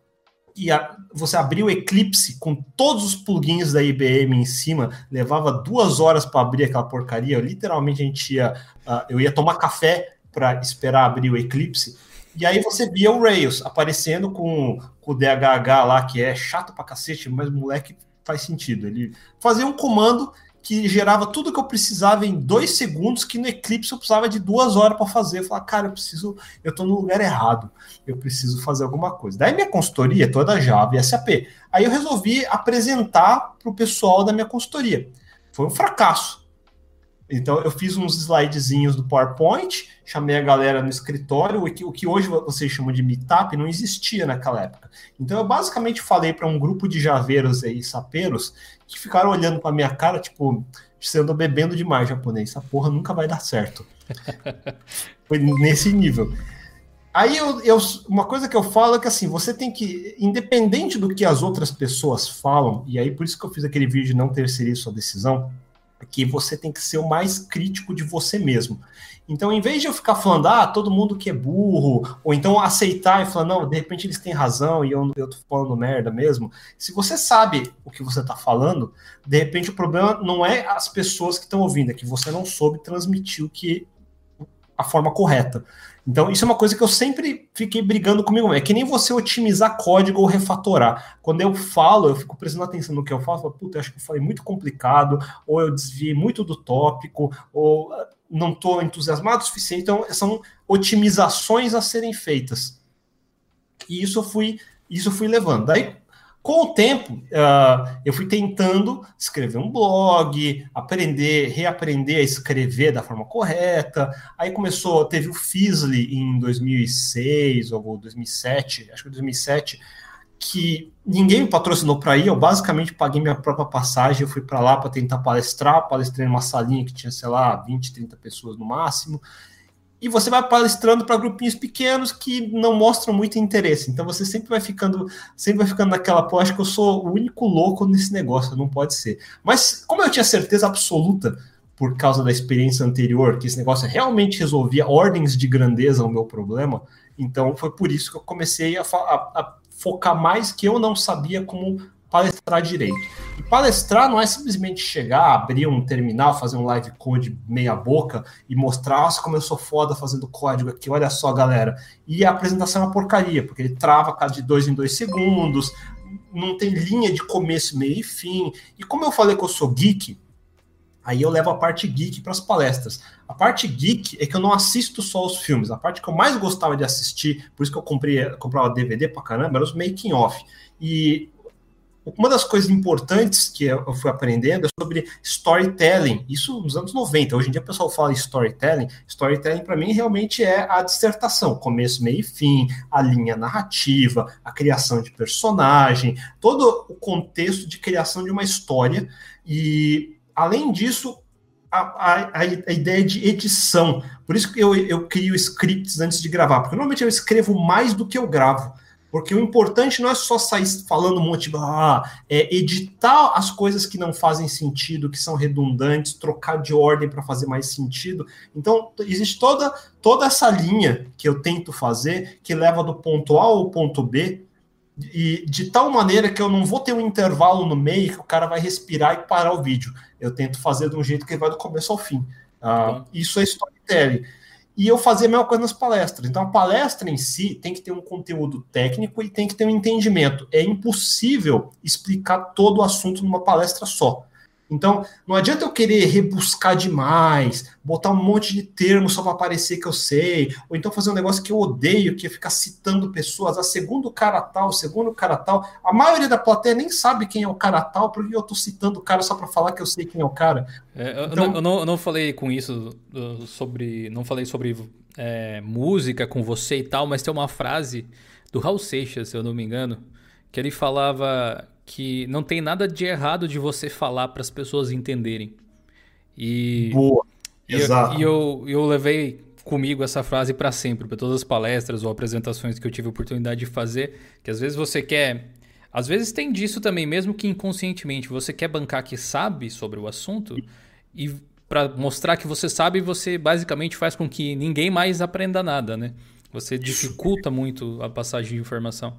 e a, você abriu o Eclipse com todos os plugins da IBM em cima, levava duas horas para abrir aquela porcaria. literalmente a gente ia, uh, eu ia tomar café para esperar abrir o Eclipse. E aí você via o Rails aparecendo com, com o DHH lá, que é chato pra cacete, mas moleque faz sentido. Ele fazia um comando que gerava tudo que eu precisava em dois segundos, que no Eclipse eu precisava de duas horas para fazer. Eu falava, cara, eu preciso, eu estou no lugar errado, eu preciso fazer alguma coisa. Daí minha consultoria é toda Java e SAP. Aí eu resolvi apresentar para o pessoal da minha consultoria. Foi um fracasso. Então eu fiz uns slidezinhos do PowerPoint, chamei a galera no escritório, o que, o que hoje vocês chamam de meetup não existia naquela época. Então eu basicamente falei para um grupo de javeiros aí, sapeiros, que ficaram olhando para minha cara, tipo, você andou bebendo demais japonês, essa porra nunca vai dar certo. Foi nesse nível. Aí eu, eu, uma coisa que eu falo é que assim, você tem que, independente do que as outras pessoas falam, e aí por isso que eu fiz aquele vídeo de não terceirizar sua decisão, que você tem que ser o mais crítico de você mesmo. Então, em vez de eu ficar falando, ah, todo mundo que é burro, ou então aceitar e falar, não, de repente eles têm razão e eu, eu tô falando merda mesmo, se você sabe o que você tá falando, de repente o problema não é as pessoas que estão ouvindo, é que você não soube transmitir o que a forma correta. Então, isso é uma coisa que eu sempre fiquei brigando comigo. É que nem você otimizar código ou refatorar. Quando eu falo, eu fico prestando atenção no que eu falo, eu falo puta, eu acho que eu falei muito complicado, ou eu desviei muito do tópico, ou ah, não estou entusiasmado o suficiente. Então, são otimizações a serem feitas. E isso eu fui, isso eu fui levando. Daí, com o tempo, uh, eu fui tentando escrever um blog, aprender, reaprender a escrever da forma correta. Aí começou, teve o Fizzly em 2006 ou 2007, acho que 2007, que ninguém me patrocinou para ir, eu basicamente paguei minha própria passagem, eu fui para lá para tentar palestrar, palestrei numa salinha que tinha, sei lá, 20, 30 pessoas no máximo e você vai palestrando para grupinhos pequenos que não mostram muito interesse. Então você sempre vai ficando, sempre vai ficando naquela, pô, acho que eu sou o único louco nesse negócio, não pode ser. Mas como eu tinha certeza absoluta por causa da experiência anterior, que esse negócio realmente resolvia ordens de grandeza o meu problema, então foi por isso que eu comecei a, a, a focar mais que eu não sabia como palestrar direito. E palestrar não é simplesmente chegar, abrir um terminal, fazer um live code meia boca e mostrar, nossa, como eu sou foda fazendo código aqui, olha só, galera. E a apresentação é uma porcaria, porque ele trava cada de dois em dois segundos, não tem linha de começo, meio e fim. E como eu falei que eu sou geek, Aí eu levo a parte geek para as palestras. A parte geek é que eu não assisto só os filmes. A parte que eu mais gostava de assistir, por isso que eu comprei, comprava DVD para caramba, era os making off. E uma das coisas importantes que eu fui aprendendo é sobre storytelling, isso nos anos 90. Hoje em dia o pessoal fala storytelling. Storytelling para mim realmente é a dissertação, começo, meio e fim, a linha narrativa, a criação de personagem, todo o contexto de criação de uma história. E além disso, a, a, a, ideia de edição. Por isso que eu, eu crio scripts antes de gravar, porque normalmente eu escrevo mais do que eu gravo. Porque o importante não é só sair falando um monte de ah, é editar as coisas que não fazem sentido, que são redundantes, trocar de ordem para fazer mais sentido. Então, existe toda, toda essa linha que eu tento fazer que leva do ponto A ao ponto B e de tal maneira que eu não vou ter um intervalo no meio que o cara vai respirar e parar o vídeo. Eu tento fazer de um jeito que ele vai do começo ao fim. Ah, isso é storytelling e eu fazia a mesma coisa nas palestras. Então, a palestra em si tem que ter um conteúdo técnico e tem que ter um entendimento. É impossível explicar todo o assunto numa palestra só. Então, não adianta eu querer rebuscar demais, botar um monte de termos só para parecer que eu sei, ou então fazer um negócio que eu odeio, que é ficar citando pessoas, a segundo cara tal, segundo cara tal. A maioria da plateia nem sabe quem é o cara tal, porque eu estou citando o cara só para falar que eu sei quem é o cara. É, então... eu, não, eu, não, eu, não, falei com isso sobre. Não falei sobre é, música com você e tal, mas tem uma frase do Raul Seixas, se eu não me engano, que ele falava que não tem nada de errado de você falar para as pessoas entenderem. E, Boa. Exato. E eu, eu, eu levei comigo essa frase para sempre, para todas as palestras ou apresentações que eu tive a oportunidade de fazer, que às vezes você quer, às vezes tem disso também, mesmo que inconscientemente, você quer bancar que sabe sobre o assunto e para mostrar que você sabe, você basicamente faz com que ninguém mais aprenda nada, né? Você dificulta muito a passagem de informação.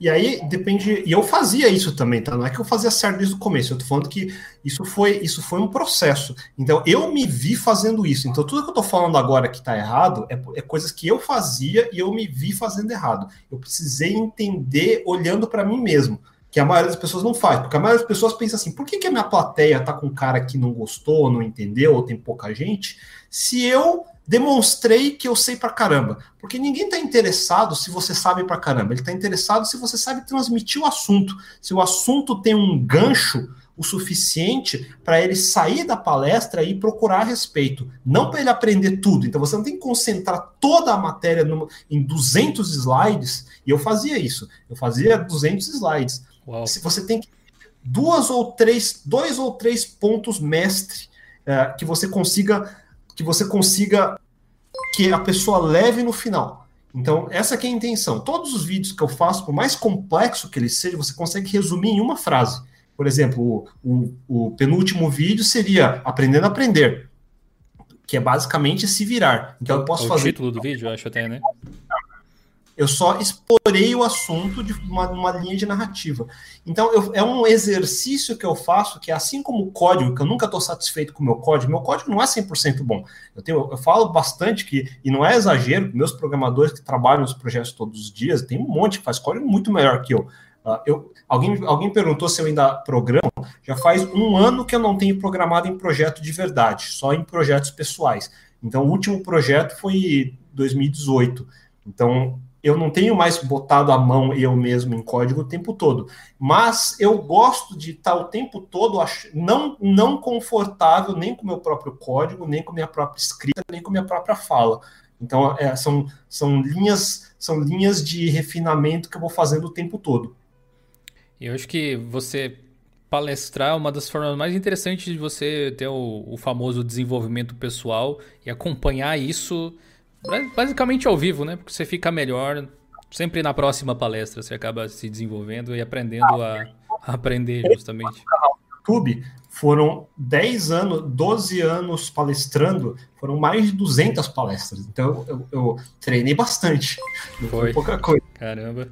E aí depende. E eu fazia isso também, tá? Não é que eu fazia certo desde o começo. Eu tô falando que isso foi, isso foi um processo. Então eu me vi fazendo isso. Então tudo que eu tô falando agora que tá errado é, é coisas que eu fazia e eu me vi fazendo errado. Eu precisei entender olhando para mim mesmo. Que a maioria das pessoas não faz, porque a maioria das pessoas pensa assim: por que, que a minha plateia tá com um cara que não gostou, não entendeu, ou tem pouca gente, se eu demonstrei que eu sei pra caramba. Porque ninguém está interessado se você sabe pra caramba. Ele está interessado se você sabe transmitir o assunto. Se o assunto tem um gancho o suficiente para ele sair da palestra e procurar a respeito, não para ele aprender tudo. Então você não tem que concentrar toda a matéria em 200 slides, e eu fazia isso. Eu fazia 200 slides. Uau. Se você tem que duas ou três, dois ou três pontos mestre uh, que você consiga que você consiga que a pessoa leve no final. Então, essa é a intenção. Todos os vídeos que eu faço, por mais complexo que ele seja, você consegue resumir em uma frase. Por exemplo, o, o, o penúltimo vídeo seria Aprendendo a Aprender, que é basicamente se virar. Então, eu posso é o fazer. O título do vídeo, eu acho até, né? Eu só explorei o assunto de uma, uma linha de narrativa. Então, eu, é um exercício que eu faço, que é assim como o código, que eu nunca estou satisfeito com o meu código, meu código não é 100% bom. Eu, tenho, eu falo bastante que, e não é exagero, meus programadores que trabalham nos projetos todos os dias, tem um monte que faz código muito melhor que eu. Uh, eu alguém, alguém perguntou se eu ainda programo. Já faz um ano que eu não tenho programado em projeto de verdade, só em projetos pessoais. Então, o último projeto foi 2018. Então, eu não tenho mais botado a mão eu mesmo em código o tempo todo. Mas eu gosto de estar o tempo todo não, não confortável nem com meu próprio código, nem com a minha própria escrita, nem com a minha própria fala. Então, é, são, são, linhas, são linhas de refinamento que eu vou fazendo o tempo todo. Eu acho que você palestrar é uma das formas mais interessantes de você ter o, o famoso desenvolvimento pessoal e acompanhar isso Basicamente ao vivo, né? Porque você fica melhor. Sempre na próxima palestra você acaba se desenvolvendo e aprendendo a, a aprender, justamente. No YouTube foram 10 anos, 12 anos palestrando, foram mais de 200 palestras. Então eu, eu treinei bastante. Não foi pouca coisa. Caramba.